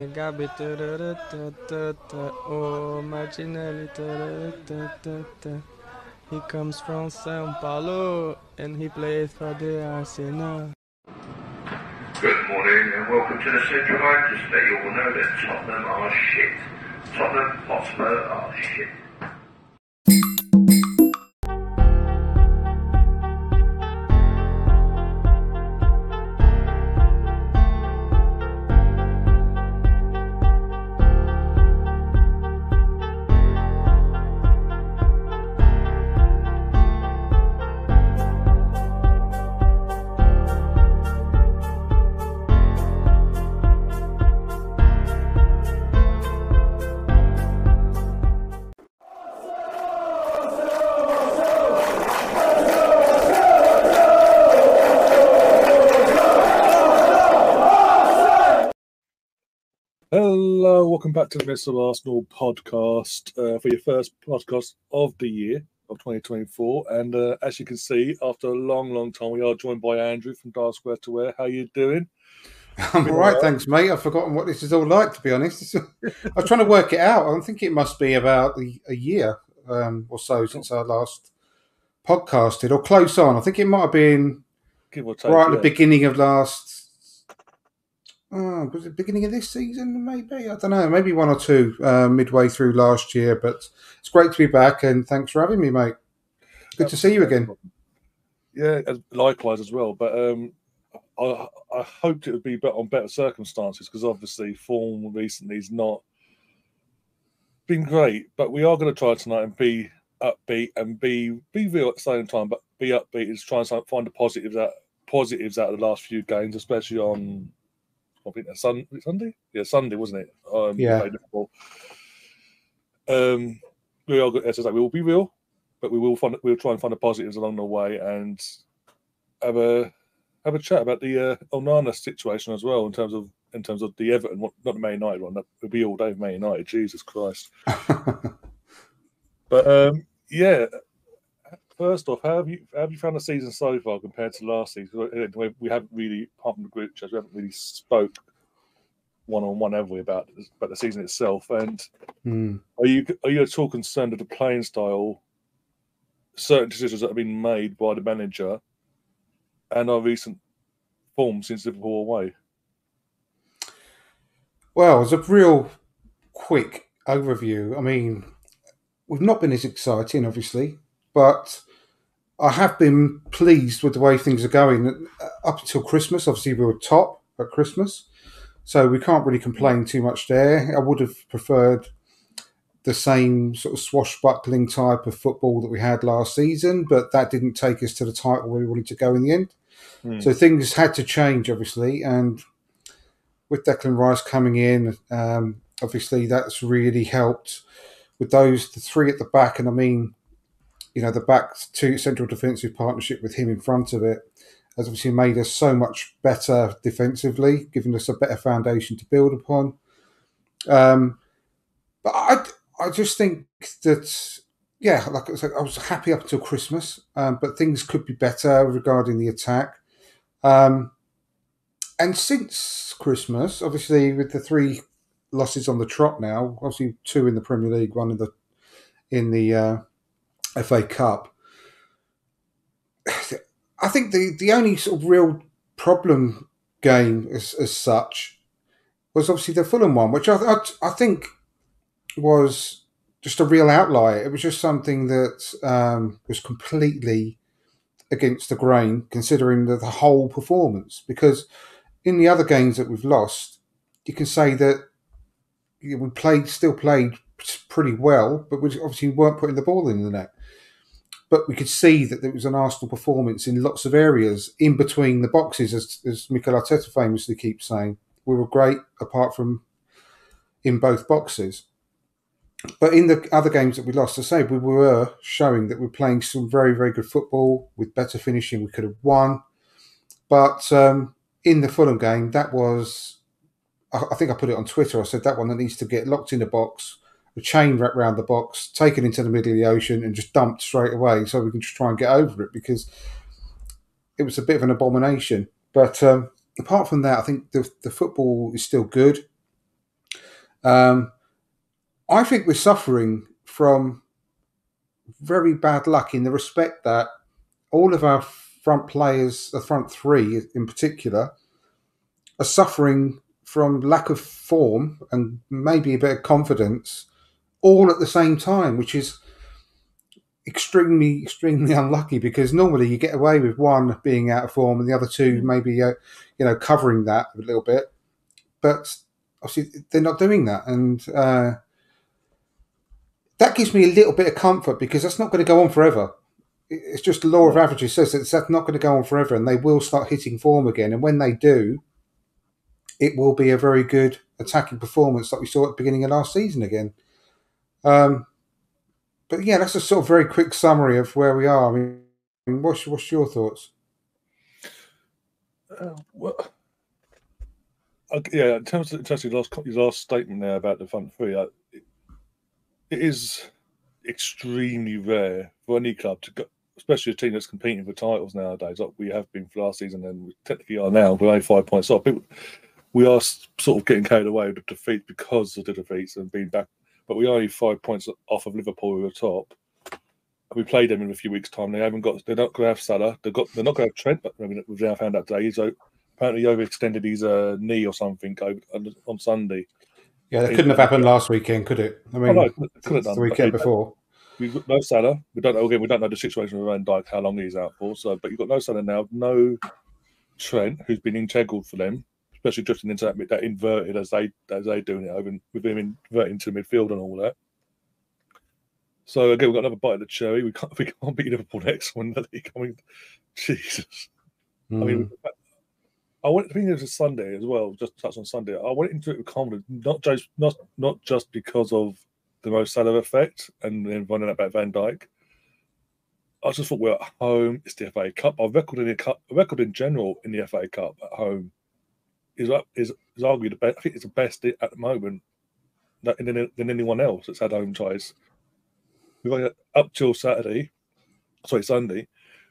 Gabi, oh Martinelli, he comes from São Paulo and he plays for the Arsenal. Good morning and welcome to the Central Line. Just you all know that Tottenham are shit. Tottenham Hotspur are shit. Welcome back to the Mr. Arsenal podcast uh, for your first podcast of the year of 2024. And uh, as you can see, after a long, long time, we are joined by Andrew from Dial Square to Where. How you doing? I'm all right, thanks, mate. I've forgotten what this is all like, to be honest. I was trying to work it out. I think it must be about a, a year um, or so since I last podcasted, or close on. I think it might have been take. right at yeah. the beginning of last. Oh, was it beginning of this season? Maybe I don't know. Maybe one or two uh, midway through last year. But it's great to be back, and thanks for having me, mate. Good to see you again. Yeah, likewise as well. But um, I, I hoped it would be on better circumstances because obviously form recently is not been great. But we are going to try tonight and be upbeat and be be real at the same time, but be upbeat is trying to find the positives out positives out of the last few games, especially on I think that's Sun, Sunday. Yeah, Sunday wasn't it? Um, we Yeah. Um, we are. As I say, we will be real, but we will find we'll try and find the positives along the way and have a have a chat about the uh, Onana situation as well in terms of in terms of the Everton, not the Man United one. That would be all day Man United. Jesus Christ! But um, yeah, first off, how have you how have you found the season so far compared to last season? We we haven't really, apart from the group chat, we haven't really spoke one on one, have we, about about the season itself? And Hmm. are you are you at all concerned with the playing style, certain decisions that have been made by the manager, and our recent form since Liverpool away? Well, as a real quick overview, I mean, we've not been as exciting, obviously, but I have been pleased with the way things are going. Up until Christmas, obviously, we were top at Christmas, so we can't really complain too much there. I would have preferred the same sort of swashbuckling type of football that we had last season, but that didn't take us to the title we wanted to go in the end. Hmm. So things had to change, obviously, and with Declan Rice coming in, um, obviously that's really helped with those the three at the back, and I mean, you know, the back two central defensive partnership with him in front of it has obviously made us so much better defensively, giving us a better foundation to build upon. Um, but I, I just think that, yeah, like I said, I was happy up until Christmas, um, but things could be better regarding the attack. Um, and since Christmas, obviously with the three losses on the trot now, obviously two in the Premier League, one in the in the uh, FA Cup. I think the the only sort of real problem game as, as such was obviously the Fulham one, which I, I I think was just a real outlier. It was just something that um, was completely against the grain, considering the, the whole performance. Because in the other games that we've lost, you can say that we played, still played pretty well, but we obviously weren't putting the ball in the net. But we could see that there was an Arsenal performance in lots of areas in between the boxes, as, as Mikel Arteta famously keeps saying. We were great apart from in both boxes. But in the other games that we lost, I say we were showing that we're playing some very, very good football with better finishing. We could have won. But um, in the Fulham game, that was, I, think I put it on Twitter. I said that one that needs to get locked in a box, a chain wrapped around the box, taken into the middle of the ocean, and just dumped straight away so we can just try and get over it because it was a bit of an abomination. But um, apart from that, I think the, the football is still good. Um, I think we're suffering from very bad luck in the respect that all of our front players, the front three in particular, are suffering from lack of form and maybe a bit of confidence all at the same time, which is extremely, extremely unlucky because normally you get away with one being out of form and the other two maybe, uh, you know, covering that a little bit. But obviously they're not doing that. And uh, that gives me a little bit of comfort because that's not going to go on forever. It's just the law of averages says that that's not going to go on forever and they will start hitting form again. And when they do, it will be a very good attacking performance like we saw at the beginning of last season again. Um, but yeah, that's a sort of very quick summary of where we are. I mean, what's what's your thoughts? Uh, well, yeah, in terms of, in last your last statement there about the front three, uh, it, it is extremely rare for any club to go, especially a team that's competing for titles nowadays, like we have been for last season and we technically are now. We're only five points off. People, we are sort of getting carried away with the defeat because of the defeats and being back but we are only five points off of Liverpool who are top. We played them in a few weeks' time. They haven't got. They're not going to have Salah. They've got. They're not going to have Trent. But I mean, we've now found out today he's apparently overextended his uh, knee or something on Sunday. Yeah, that couldn't have happened last weekend, could it? I mean, oh, no, could have done the weekend before. We've got no Salah. We don't know again. We don't know the situation with Van Dijk, how long he's out for. So, but you've got no Salah now. No Trent, who's been integral for them especially drifting into that, that inverted as they as they doing it over with him inverting to midfield and all that. So again, we've got another bite of the cherry. We can't we can't beat Liverpool next one. I mean, Jesus. Mm. I mean, hmm. I went. I think it was a Sunday as well. Just touch on Sunday. I went into it with confidence, not just not not just because of the Mo Salah effect and then running out about Van Dijk. I just thought we're at home. It's the FA Cup. Our record in the cup, record in general in the FA Cup at home is up is is arguably the best. I think it's the best at the moment than, than anyone else that's had home ties. We've only up till Saturday, sorry Sunday,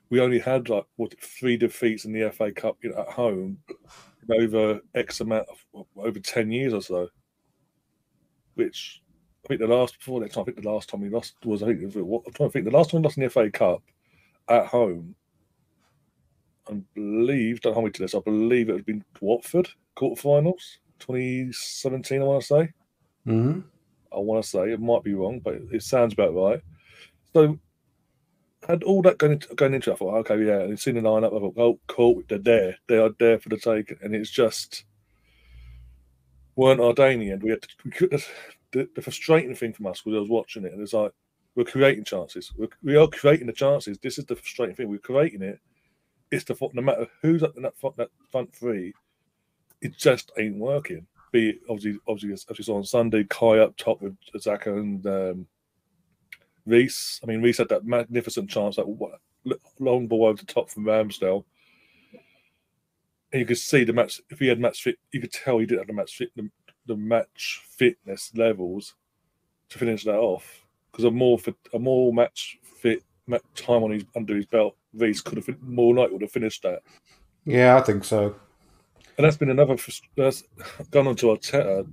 we only had like what three defeats in the FA Cup you know, at home over X amount of over ten years or so. Which I think the last before that time, I think the last time we lost was I think I'm trying to think the last time we lost in the FA Cup at home I believe, don't hold me to this, I believe it had been Watford quarterfinals, 2017, I want to say. Mm-hmm. I want to say, it might be wrong, but it sounds about right. So, had all that going into, going into it, I thought, okay, yeah, and seen the lineup, I thought, oh, cool, they're there. They are there for the take. And it's just, weren't our day in the end. We had to, we could, the, the frustrating thing from us was I was watching it, and it's like, we're creating chances. We're, we are creating the chances. This is the frustrating thing. We're creating it, it's the fact, no matter who's up in that front, that front three, it just ain't working. Be it obviously, obviously as you saw on Sunday, Kai up top with Saka and um, Reiss. I mean, Reiss had that magnificent chance, that long ball over the top from Ramsdale. And you could see the match. If he had match fit, you could tell he didn't have the match fit, the, the match fitness levels to finish that off. Because a more fit, a more match time on his under his belt, Reiss could have more likely would have finished that. Yeah, I think so. And that's been another that's gone on to Arteta.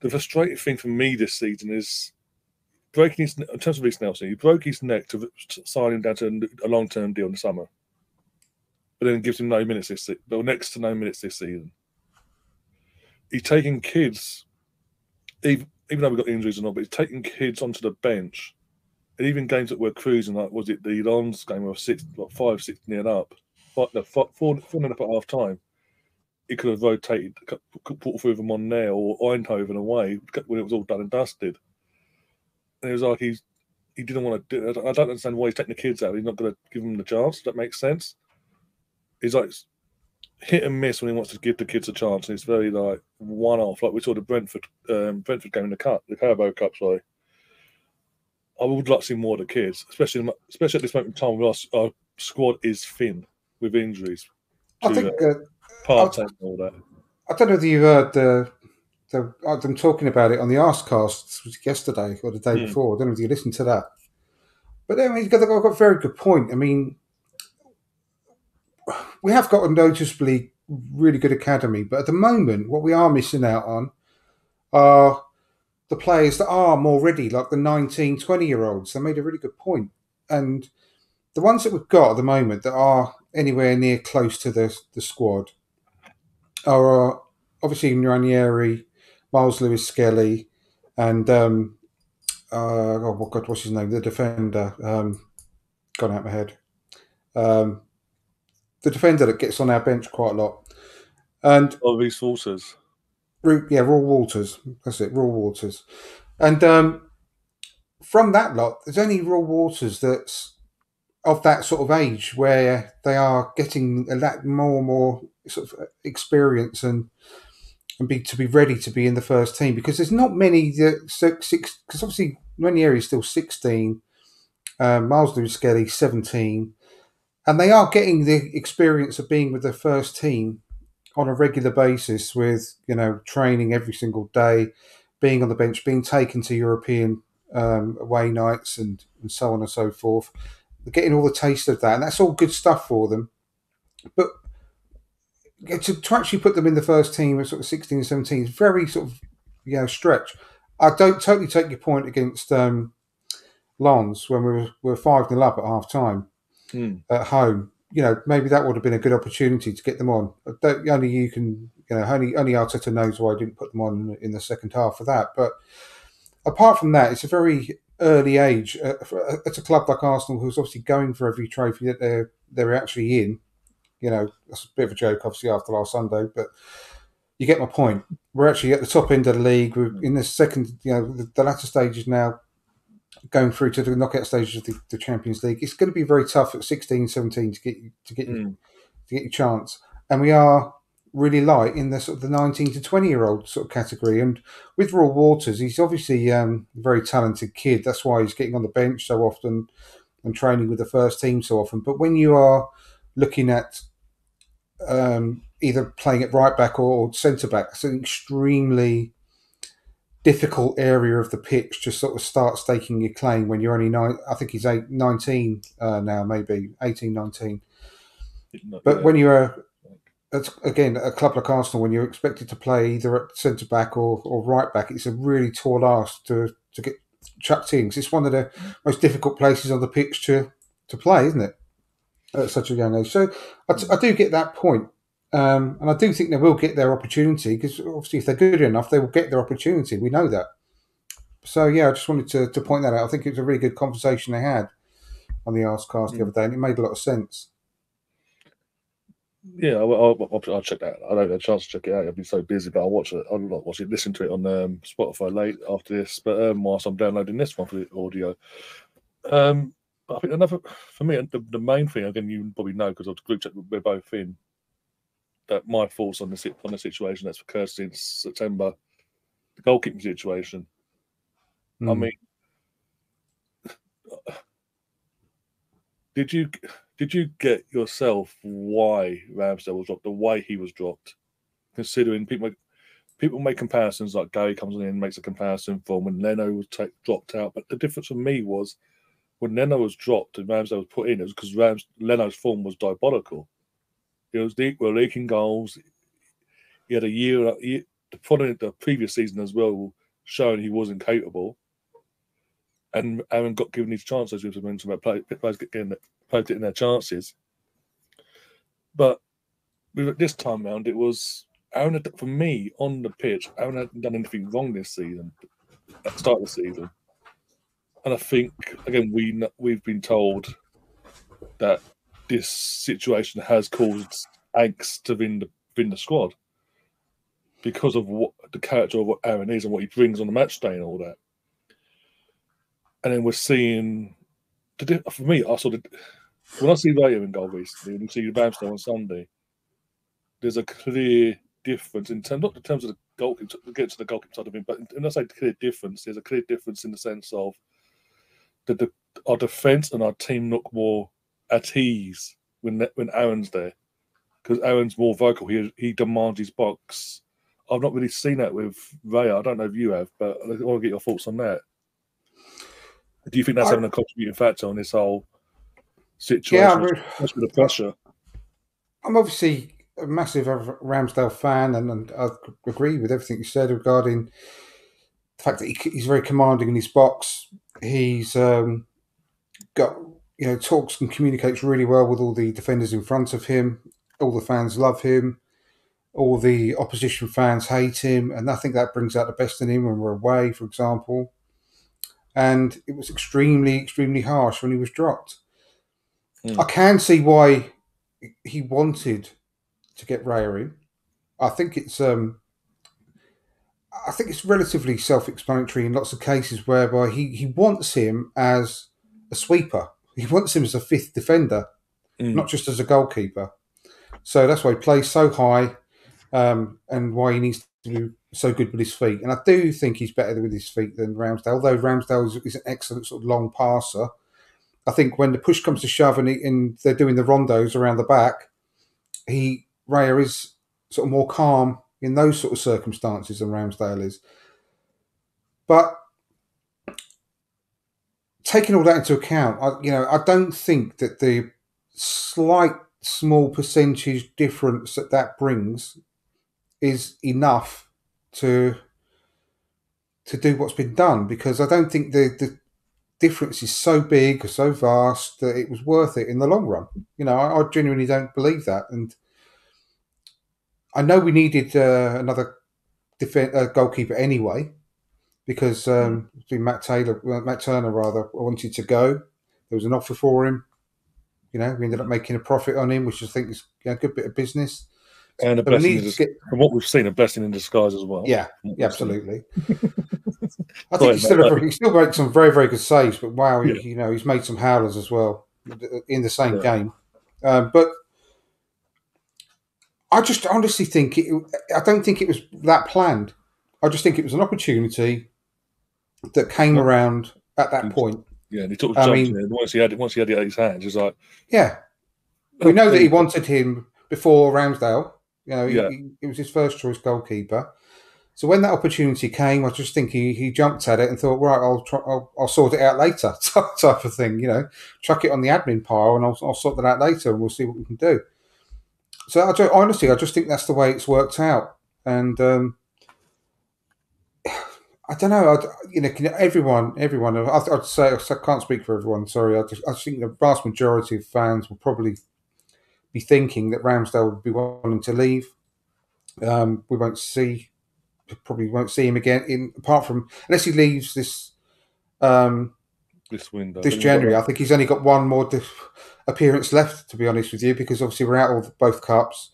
The frustrating thing for me this season is breaking his in terms of Reiss Nelson. He broke his neck to sign him down to a long term deal in the summer, but then gives him no minutes this well, next to no minutes this season. He's taking kids, even even though we've got injuries and all, but he's taking kids onto the bench and even games that were cruising, like was it the Lens game where six, like five, six near up, but no, four, four, four up at half time. It could have rotated, put through them on there or Eindhoven away when it was all done and dusted. And it was like he's he didn't want to do. I don't understand why he's taking the kids out. He's not going to give them the chance. That makes sense? He's like hit and miss when he wants to give the kids a chance. And it's very like one off, like we saw the Brentford um, Brentford game in the cup, the Carabao Cup, sorry. I would like to see more of the kids, especially especially at this moment in time. Our, our squad is thin with injuries. I think uh, part and all that. I don't know if you heard the, the uh, them talking about it on the Arscast yesterday or the day mm. before. I don't know if you listened to that, but I mean, you've got, got a very good point. I mean, we have got a noticeably really good academy, but at the moment, what we are missing out on are the players that are more ready, like the 19, 20 year olds. They made a really good point. And the ones that we've got at the moment that are anywhere near close to the, the squad are uh, obviously Nwaneri, Myles Lewis Skelly, and um, uh, oh God, what's his name? The defender. Um, gone out my head. Um, the defender that gets on our bench quite a lot. And Oh, these. Yeah, Reuell Walters. That's it, Reuell Walters. And um, from that lot, there's only Reuell Walters that's of that sort of age where they are getting a lot more and more sort of experience and and be to be ready to be in the first team because there's not many that six because obviously Nwaneri is still 16, um, Myles Skelly 17, and they are getting the experience of being with the first team on a regular basis with you know training every single day, being on the bench, being taken to European um, away nights and and so on and so forth. They're getting all the taste of that, and that's all good stuff for them. But to, to actually put them in the first team at sort of 16 and 17 is very sort of you know stretch. I don't totally take your point against um, Lens when we were, we were 5 0 up at half time Hmm. at home. You know, maybe that would have been a good opportunity to get them on. Only you can, you know, only only Arteta knows why I didn't put them on in the second half of that. But apart from that, it's a very early age. Uh, for- it's a club like Arsenal who's obviously going for every trophy that they're they're actually in. You know, that's a bit of a joke, obviously, after last Sunday, but you get my point. We're actually at the top end of the league. We're in the second, you know, the, the latter stages now, going through to the knockout stages of the, the Champions League. It's going to be very tough at 16, 17 to get to get Mm. to get your chance. And we are really light in the sort of the 19 to 20 year old sort of category. And with Reuell Walters, he's obviously um, a very talented kid. That's why he's getting on the bench so often and training with the first team so often. But when you are looking at um, either playing at right back or centre back, it's an extremely difficult area of the pitch to sort of start staking your claim when you're only nine. I think he's eight, 19 uh, now, maybe 18, 19. But when you're at, again a club like Arsenal, when you're expected to play either at centre back or, or right back, it's a really tall ask to, to get chucked in. it's one of the most difficult places on the pitch to, to play, isn't it? At such a young age. So I, I do get that point. Um, and I do think they will get their opportunity because obviously, if they're good enough, they will get their opportunity. We know that. So, yeah, I just wanted to, to point that out. I think it was a really good conversation they had on the Arscast the other day, and it made a lot of sense. Yeah, I'll, I'll, I'll, check that. out. I don't have a chance to check it out. I've been so busy, but I'll watch it. I'll not watch it, listen to it on um, Spotify late after this. But um, whilst I'm downloading this one for the audio, um, I think another for me, the, the main thing again, you probably know because of the group chat we're both in. That my thoughts on the on the situation that's occurred since September, the goalkeeping situation. I Mm. mean, did you did you get yourself why Ramsdale was dropped, the way he was dropped, considering people make, people make comparisons like Gary comes in and makes a comparison from when Leno was dropped out, but the difference for me was when Leno was dropped and Ramsdale was put in, it was because Rams Leno's form was diabolical. It was leaking goals. He had a year, the following the previous season as well, showing he wasn't capable and Aaron got given his chances. We was mentioned about play, players getting players getting their chances. But this time round, it was Aaron. Had, for me, on the pitch, Aaron hadn't done anything wrong this season at the start of the season, and I think again we we've been told that this situation has caused angst within the within the squad because of what the character of what Aaron is and what he brings on the match day and all that and then we're seeing the for me. I saw the when I see Raya in goal recently, and you see Ramsdale on Sunday. There's a clear difference in terms, not in terms of the goalkeeper, to get to the goalkeeper side of it, but when I say clear difference, there's a clear difference in the sense of that the, our defense and our team look more at ease when when Aaron's there, because Aaron's more vocal. He he demands his box. I've not really seen that with Raya. I don't know if you have, but I want to get your thoughts on that. Do you think that's I- having a contributing factor on this whole situation? Yeah, I mean, especially the pressure. I'm obviously a massive Ramsdale fan, and, and I agree with everything you said regarding the fact that he, he's very commanding in his box. He's um, got you know talks and communicates really well with all the defenders in front of him. All the fans love him. All the opposition fans hate him, and I think that brings out the best in him when we're away, for example. And it was extremely, extremely harsh when he was dropped. Mm. I can see why he wanted to get Raya in. I think it's um, I think it's relatively self-explanatory in lots of cases whereby he, he wants him as a sweeper. He wants him as a fifth defender, Mm. not just as a goalkeeper. So that's why he plays so high, um, and why he needs to do so good with his feet. And I do think he's better with his feet than Ramsdale. Although Ramsdale is, is an excellent sort of long passer, I think when the push comes to shove and, he, and they're doing the rondos around the back, he Raya is sort of more calm in those sort of circumstances than Ramsdale is. But taking all that into account, I, you know, I don't think that the slight small percentage difference that that brings is enough to to do what's been done because I don't think the the difference is so big or so vast that it was worth it in the long run. You know, I, I genuinely don't believe that, and I know we needed uh, another uh, goalkeeper anyway because um, between Matt Taylor, Matt Turner rather, wanted to go. There was an offer for him. You know, we ended up making a profit on him, which I think is a good bit of business. And a But blessing, in get, from what we've seen, a blessing in disguise as well. yeah, yeah, absolutely. I think he's still, a, he still makes some very, very good saves, but wow, Yeah. he, you know, he's made some howlers as well in the same Yeah. game. Um, but I just honestly think it, I don't think it was that planned. I just think it was an opportunity that came Yeah. around at that point. Yeah, and he took I mean- Once he had it, once he had it at his hands, he's like, Yeah, we know that he wanted him before Ramsdale. You know, he, Yeah. he, it was his first choice goalkeeper. So when that opportunity came, I just think he, he jumped at it and thought, right, I'll try, I'll, I'll sort it out later, type of thing. You know, chuck it on the admin pile and I'll, I'll sort that out later, and we'll see what we can do. So I ju- honestly, I just think that's the way it's worked out, and um, I don't know. I'd, you know, can- everyone, everyone. I'd, I'd say I can't speak for everyone. Sorry, I just I think the vast majority of fans will probably be thinking that Ramsdale would be wanting to leave. Um, we won't see, probably won't see him again. In apart from unless he leaves this um, this window. this Then you've got January, I think he's only got one more dif- appearance left. To be honest with you, because obviously we're out of both cups.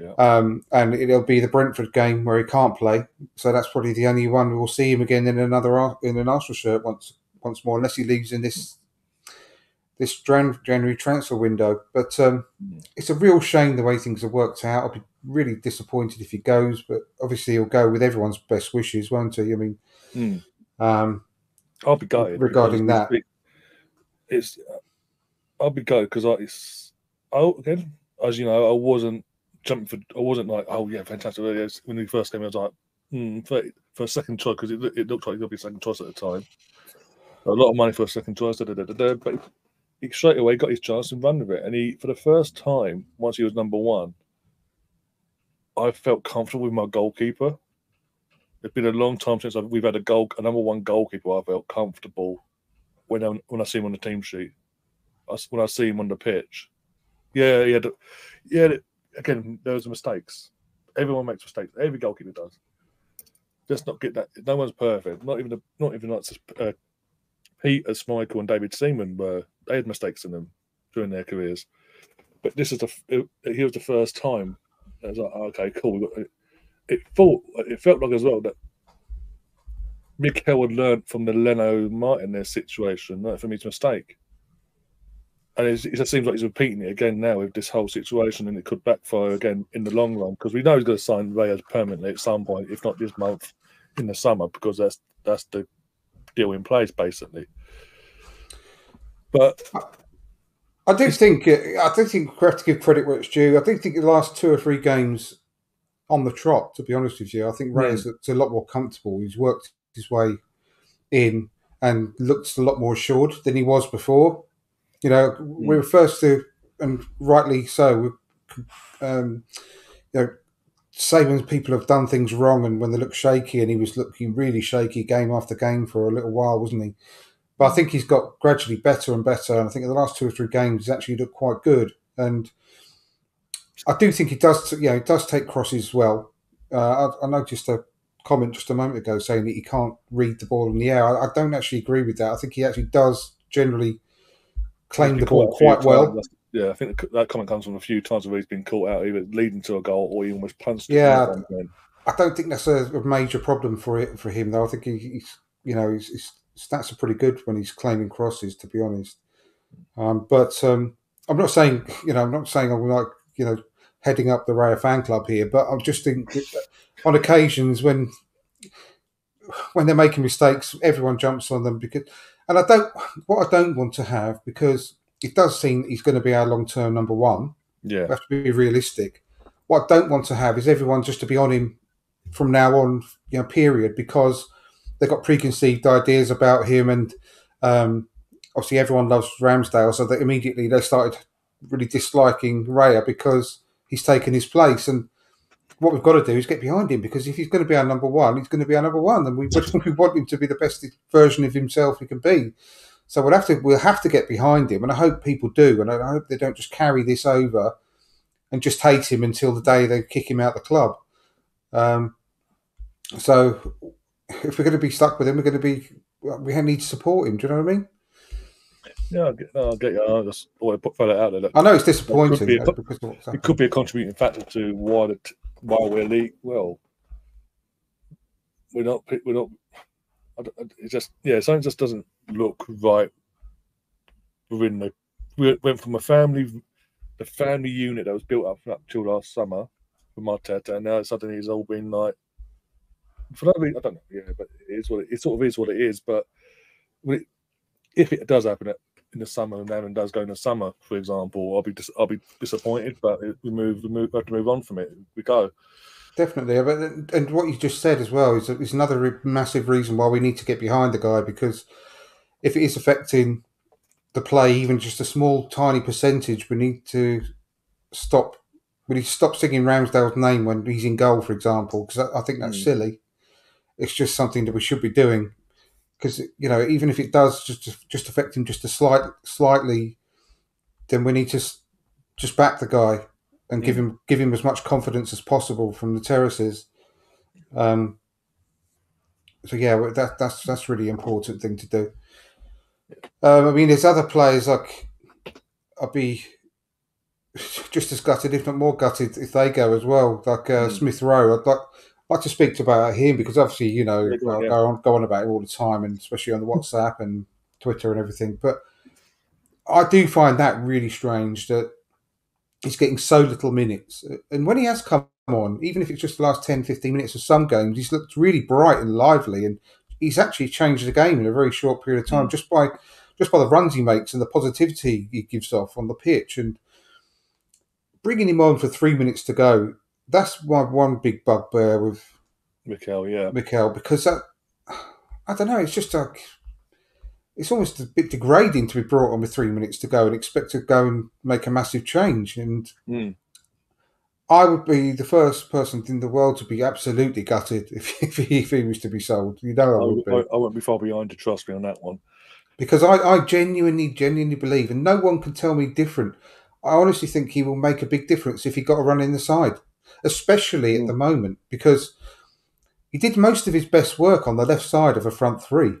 Yeah. Um, and it'll be the Brentford game where he can't play, so that's probably the only one we'll see him again in another in an Arsenal shirt once once more, unless he leaves in this this January transfer window. But um, Mm. it's a real shame the way things have worked out. I'll be really disappointed if he goes, but obviously he'll go with everyone's best wishes, won't he? I mean, Mm. um, I'll be gutted regarding that. It's, I'll be gutted because I it's oh again as you know I wasn't jumping for I wasn't like oh yeah fantastic when he first came I was like hmm, for, for a second choice because it, it looked like it could be a second choice at the time a lot of money for a second choice da, da, da, but he straight away got his chance and run with it and he for the first time once he was number one I felt comfortable with my goalkeeper it's been a long time since I've, we've had a goal, a number one goalkeeper. I felt comfortable when I, when I see him on the team sheet. I when I see him on the pitch. Yeah, yeah, yeah. Again, was mistakes. Everyone makes mistakes. Every goalkeeper does. Let's not get that. No one's perfect. Not even not even like uh, Peter Schmeichel, and David Seaman were. They had mistakes in them during their careers. But this is the. It, was the first time. I was like, oh, okay, cool. Got, it felt it felt like as well that Mikel had learnt from the Leno Martinez situation, not from his mistake. And it just seems like he's repeating it again now with this whole situation, and it could backfire again in the long run because we know he's going to sign Raya permanently at some point, if not this month, in the summer, because that's that's the deal in place basically. But I do think I do think we have to give credit where it's due. I do think the last two or three games on the trot, to be honest with you, I think Raya hmm. looks a lot more comfortable. He's worked his way in and looks a lot more assured than he was before. You know, we were first to, and rightly so, um, you know, when people have done things wrong and when they look shaky, and he was looking really shaky game after game for a little while, wasn't he? But I think he's got gradually better and better, and I think in the last two or three games he's actually looked quite good. And I do think he does, you know, he does take crosses well. Uh, I, I, noticed a comment just a moment ago saying that he can't read the ball in the air. I, I don't actually agree with that. I think he actually does generally claim the ball quite well. Yeah, I think that comment comes from a few times where he's been caught out, either leading to a goal or he almost punched. Yeah, I don't think that's a, a, major problem for it for him though. I think he, he's, you know, his, his, stats are pretty good when he's claiming crosses, to be honest. Um, but um, I'm not saying, you know, I'm not saying I'm like, you know, heading up the Raya fan club here, but I'm just think on occasions when when they're making mistakes, everyone jumps on them because, and I don't. What I don't want to have because it does seem he's going to be our long term number one. Yeah, we have to be realistic. What I don't want to have is everyone just to be on him from now on, you know, period, because they've got preconceived ideas about him, and um, obviously everyone loves Ramsdale, so that immediately they started really disliking Raya because he's taken his place. And what we've got to do is get behind him because if he's going to be our number one, he's going to be our number one, and we, we want him to be the best version of himself he can be. So we'll have to we'll have to get behind him, and I hope people do, and I hope they don't just carry this over and just hate him until the day they kick him out the club. Um, so if we're going to be stuck with him, we're going to be we need to support him. Do you know what I mean? Yeah, no, I get you. I just want to put that out there. Look, I know it's disappointing. It could, be a, it could be a contributing factor to why the, why we're league. Well, we're not. We're not. It just yeah, something just doesn't look right. Within the we went from a family, the family unit that was built up up till last summer with Arteta, and now suddenly it's all been like. For that reason, I don't know. Yeah, but it is what it, it sort of is what it is. But if it does happen in the summer and Aaron does go in the summer, for example, I'll be dis- I'll be disappointed. But we move, we move, we have to move on from it. We go. Definitely, but and what you just said as well is is another massive reason why we need to get behind the guy because if it is affecting the play, even just a small tiny percentage, we need to stop. We need to stop singing Ramsdale's name when he's in goal, for example, because I, I think that's mm. silly. It's just something that we should be doing because you know even if it does just just affect him just a slight slightly, then we need to just back the guy and give him give him as much confidence as possible from the terraces. Um, so yeah, that that's that's really important thing to do. Um, I mean, there's other players like I'd be just as gutted, if not more gutted, if they go as well. Like uh, mm. Smith Rowe, I'd like like to speak to about him because obviously you know yeah, yeah. go on go on about it all the time and especially on the WhatsApp and Twitter and everything. But I do find that really strange that he's getting so little minutes. And when he has come on, even if it's just the last 10, 15 minutes of some games, he's looked really bright and lively and he's actually changed the game in a very short period of time mm. just by just by the runs he makes and the positivity he gives off on the pitch and bringing him on for three minutes to go that's my one big bugbear with Mikel, yeah, Mikel, because that, I don't know, it's just like it's almost a bit degrading to be brought on with three minutes to go and expect to go and make a massive change. And mm. I would be the first person in the world to be absolutely gutted if, if, he, if he was to be sold. You know, I, I would be. I, I won't be far behind to trust me on that one. Because I, I genuinely, genuinely believe, and no one can tell me different. I honestly think he will make a big difference if he got a run in the side especially at the mm. moment, because he did most of his best work on the left side of a front three.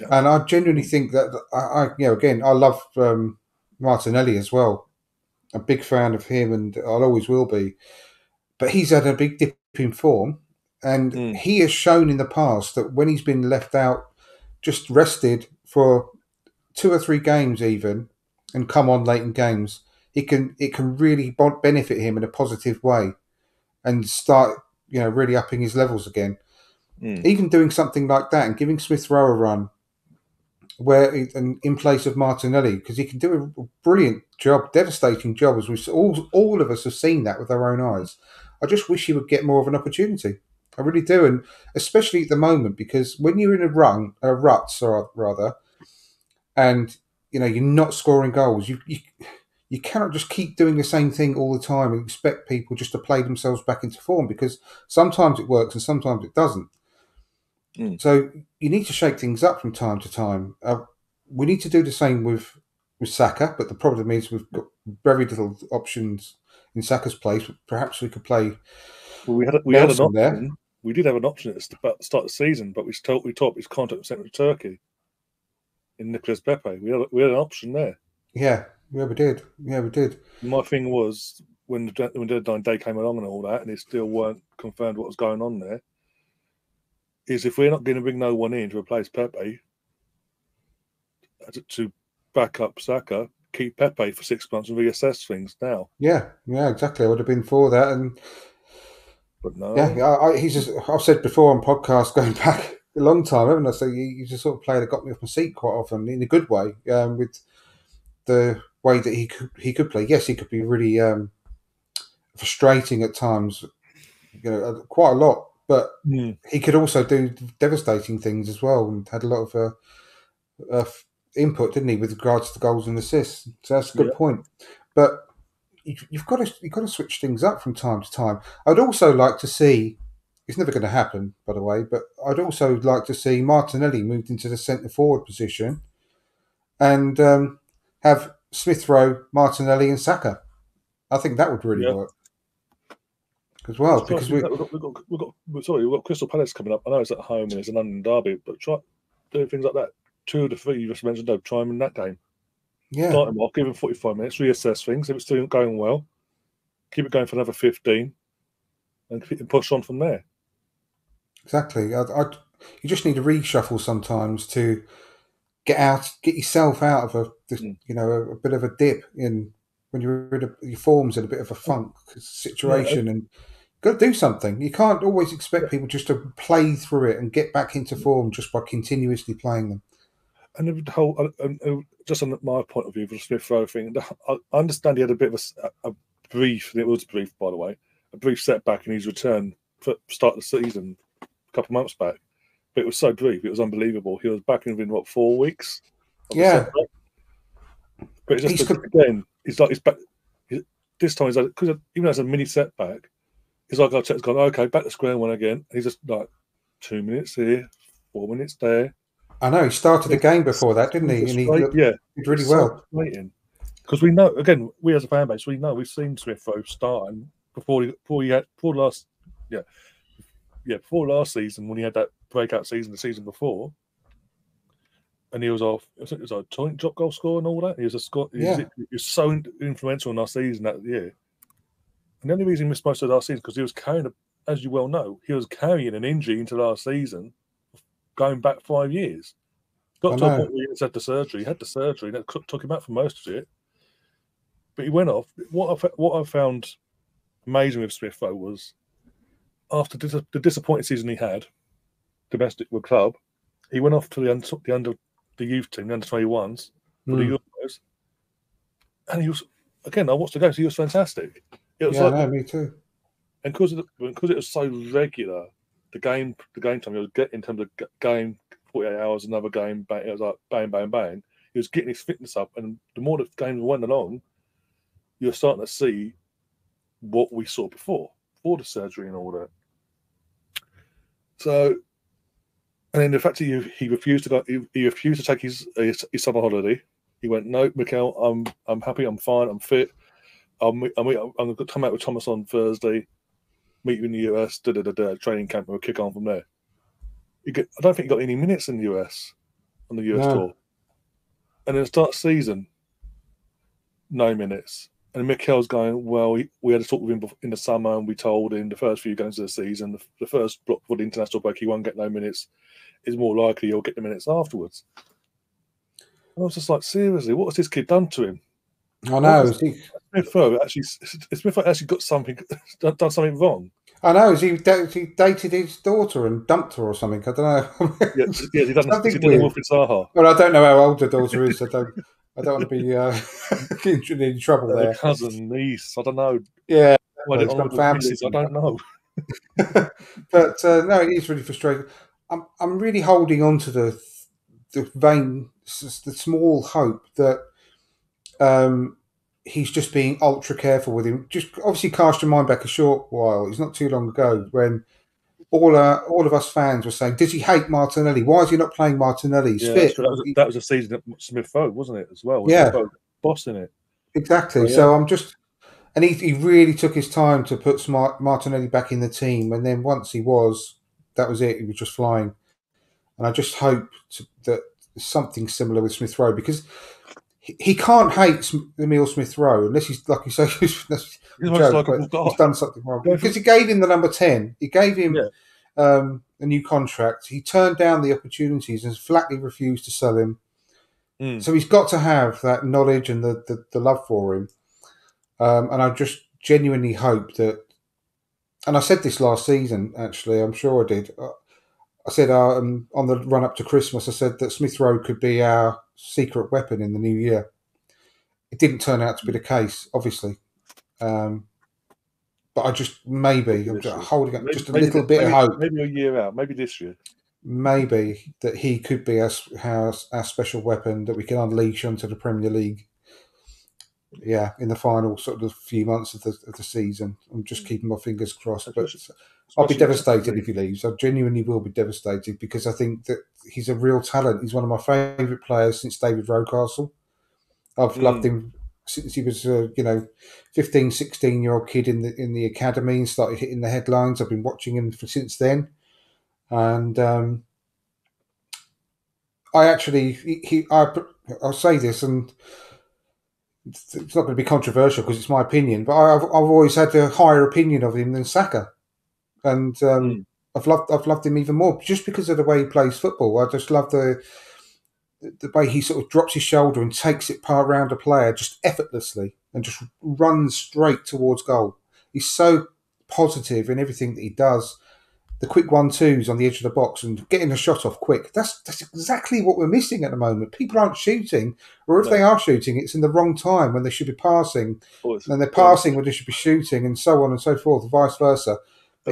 Yeah. And I genuinely think that I, I, you know, again, I love um, Martinelli as well. A big fan of him, and I'll always will be. But he's had a big dip in form, and mm. he has shown in the past that when he's been left out, just rested for two or three games, even, and come on late in games, it can it can really benefit him in a positive way and start, you know, really upping his levels again. Mm. Even doing something like that and giving Smith Rowe a run, where and in place of Martinelli, because he can do a brilliant job, devastating job, as we all all of us have seen that with our own eyes. I just wish he would get more of an opportunity. I really do, and especially at the moment because when you're in a run, a rut, rather, and you know you're not scoring goals, you, you you cannot just keep doing the same thing all the time and expect people just to play themselves back into form because sometimes it works and sometimes it doesn't. Mm. So you need to shake things up from time to time. Uh, we need to do the same with with Saka, but the problem is we've got very little options in Saka's place. Perhaps we could play. Well, we had a, we had an Nelson there. We did have an option at the st- at the start of the season, but we told we told his contract was sent to Turkey. In Nicolas Pepe, we had we had an option there. Yeah, yeah, we did. Yeah, we did. My thing was when the when deadline day came along and all that, and it still weren't confirmed what was going on there. Is if we're not going to bring no one in to replace Pepe to- back up Saka, keep Pepe for six months and reassess things now. Yeah, yeah, exactly. I would have been for that, and But no, Yeah, I, I, he's just. I've said before on podcast going back a long time, haven't I? So you, he's a sort of player that got me off my seat quite often in a good way, um, with the way that he could he could play. Yes, he could be really um, frustrating at times, you know, uh, quite a lot. But Hmm. he could also do devastating things as well, and had a lot of uh, uh, input, didn't he, with regards to goals and assists? So that's a good Yeah. point. But you, you've got to you've got to switch things up from time to time. I'd also like to see. It's never going to happen, by the way. But I'd also like to see Martinelli moved into the centre forward position, and um, have Smith Rowe, Martinelli, and Saka. I think that would really Yeah. work as well because we we've got, we've got, we've got sorry, we've got Crystal Palace coming up. I know it's at home and it's an London derby, but try doing things like that. Two of the three you just mentioned, though, try them in that game. yeah Start them off, give them 45 minutes, reassess things. If it's still going well, keep it going for another 15 and keep- push on from there. Exactly. I, I, you just need to reshuffle sometimes to get out, get yourself out of a, this, Mm. you know, a, a bit of a dip in when you're in a, your form's in a bit of a funk situation, and got to do something. You can't always expect people just to play through it and get back into form just by continuously playing them. And the whole, uh, um, uh, just on my point of view for the Smith Rowe thing, I understand he had a bit of a brief, and it was brief, by the way, a brief setback in his return for start of the season a couple of months back. But it was so brief, it was unbelievable. He was back in within what four weeks. Yeah. But it's just He's got- again, he's like he's back. he- This time he's like because even as a mini setback, he's like Arteta's gone okay back to square one again. He's just like two minutes here, four minutes there. I know he started the game before that, didn't he? And he looked, yeah, did really well. Because we know, again, we as a fan base, we know we've seen Smith Rowe starting before he before he had before last, yeah, yeah, before last season when he had that breakout season the season before, and he was off. I think it was a joint drop goal scorer and all that. He was a score. He, was, he was so influential in our season that year. And the only reason he missed most of last season because he was carrying, a, as you well know, he was carrying an injury into last season, going back five years. Got I to a point where he had the surgery. He had the surgery that took took him out for most of it. But he went off. What I, what I found amazing with Smith though was after dis- the disappointing season he had, domestic with club, he went off to the under, the under the youth team, the under twenty ones, for the Mm. Euros, and he was again. I watched the games. He was fantastic. It was Yeah, like, no, me too. and because because it was so regular, the game the game time he was getting in terms of game forty eight hours, another game, bang, it was like bang, bang, bang. He was getting his fitness up, and the more the games went along, you're starting to see what we saw before, before the surgery and all that. So, and then the fact that he, he refused to go, he, he refused to take his, his his summer holiday. He went, no, Mikel, I'm I'm happy, I'm fine, I'm fit. I'll meet, meet, I'm going to come out with Thomas on Thursday meet you in the US, da da da da, training camp, and we'll kick on from there. You get, I don't think he got any minutes in the US on the US No. tour. And then start season, no minutes. And Mikel's going, well, we, we had a talk with him in the summer, and we told him the first few games of the season, the, the first block for the international break, he won't get no minutes. Is more likely he'll get the minutes afterwards. And I was just like, seriously, what has this kid done to him? I know. is he- Smith Rowe actually, Smith Rowe actually got something, done something wrong. I know. Is he, he dated his daughter and dumped her or something? I don't know. Yeah, yeah, he done, Something he did a weird. Wilfried Zaha. well, I don't know how old the daughter is. I don't. I don't want to be uh, in, in trouble there. cousin, niece, I don't know. Yeah, Well, it's got families I don't know. but uh, no, it is really frustrating. I'm I'm really holding on to the the vein, s- the small hope that um, he's just being ultra careful with him. Just obviously cast your mind back a short while. It's not too long ago when all uh, all of us fans were saying, "Does he hate Martinelli? Why is he not playing Martinelli? He's Yeah, fit." that was, that was a season at Smith Rowe, wasn't it, as well? Yeah. Bossing it. Exactly. Oh, yeah. So I'm just, and he, he really took his time to put Smart Martinelli back in the team, and then once he was, that was it. He was just flying, and I just hope to, that something similar with Smith Rowe because he, can't hate Emile Smith Rowe unless he's like you say he's, He's joke, guy. he's done something wrong because he gave him the number ten. He gave him. Yeah. Um, a new contract. He turned down the opportunities and flatly refused to sell him. Mm. So he's got to have that knowledge and the, the, the love for him. Um, and I just genuinely hope that, and I said this last season, actually, I'm sure I did. Uh, I said uh, um, on the run up to Christmas, I said that Smith Rowe could be our secret weapon in the new year. It didn't turn out to be the case, obviously. Um, but I just maybe, I'm just holding up Maybe- just a maybe- little bit maybe, of hope Maybe a year out, maybe this year. maybe that he could be our, our, our special weapon that we can unleash onto the Premier League. Yeah, in the final sort of few months of the of the season, I'm just keeping my fingers crossed. But I'll be devastated if he leaves. I genuinely will be devastated because I think that he's a real talent. He's one of my favourite players since David Rocastle. I've Mm. loved him since he was a you know 15, 16 year old kid in the in the academy and started hitting the headlines. I've been watching him for since then, and um, I actually he, he I I'll say this and. It's not going to be controversial because it's my opinion, but I've, I've always had a higher opinion of him than Saka, and um, Mm. I've loved I've loved him even more just because of the way he plays football. I just love the the way he sort of drops his shoulder and takes it par around a player just effortlessly and just runs straight towards goal. He's so positive in everything that he does. The quick one twos on the edge of the box and getting a shot off quick. That's that's exactly what we're missing at the moment. People aren't shooting, or if No. they are shooting, it's in the wrong time when they should be passing, it's- and they're passing when they should be shooting, and so on and so forth, vice versa.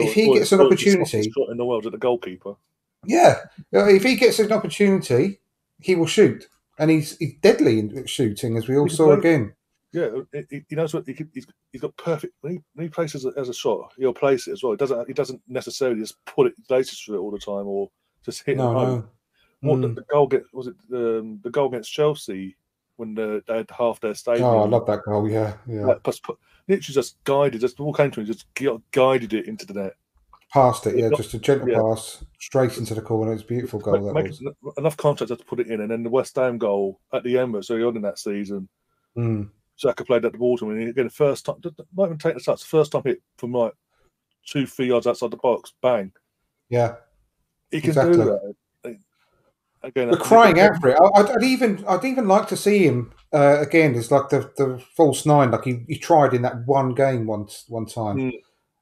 If he gets an the opportunity, in the world at the goalkeeper. yeah, if he gets an opportunity, he will shoot, and he's he's deadly in shooting, as we all saw play- again. Yeah, he- he, he knows what he he's, he's got perfect. When he, when he places it as a shot, he'll place it as well. He doesn't. He doesn't necessarily just put it places for it all the time or just hit it home. no. What the, Mm. the goal get was it um, the goal against Chelsea when the, they had half their stadium. Oh, I love that goal. Yeah, yeah. Like, plus put, literally just guided, just all came to him, just guided it into the net. Past it, yeah, just a gentle Yeah. pass straight into the corner. It's a beautiful goal. That Make, was. enough contact to put it in, and then the West Ham goal at the end Emirates early on in that season. Mm. Saka played at the ball to him, and again, the first time, might even take the touch, the first time hit from like two, three yards outside the box, bang. Yeah, He can Exactly. do that. Again, we're crying out for it. I- I'd, I'd even, I'd even like to see him uh, again. It's like the the false nine, like he, he tried in that one game once, one time. Mm.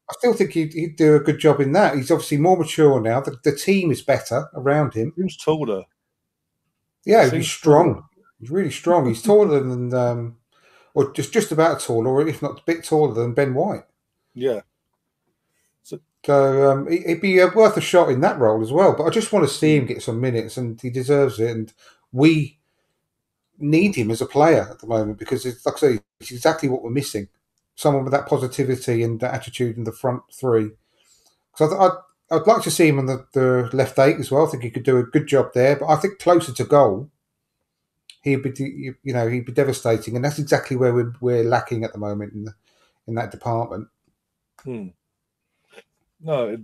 I still think he'd, he'd do a good job in that. He's obviously more mature now. The, the team is better around him. Seems taller. Yeah, he's strong. He's really strong. He's taller than, um, or just just about taller, or if not a bit taller than Ben White. Yeah. So um, he'd be uh, worth a shot in that role as well. But I just want to see him get some minutes, and he deserves it. And we need him as a player at the moment because, it's, like I say, it's exactly what we're missing. Someone with that positivity and that attitude in the front three. Because I'd, I'd, I'd like to see him on the, the left eight as well. I think he could do a good job there. But I think closer to goal, he'd be you know he'd be devastating, and that's exactly where we're, we're lacking at the moment in the, in that department. Hmm. No, it,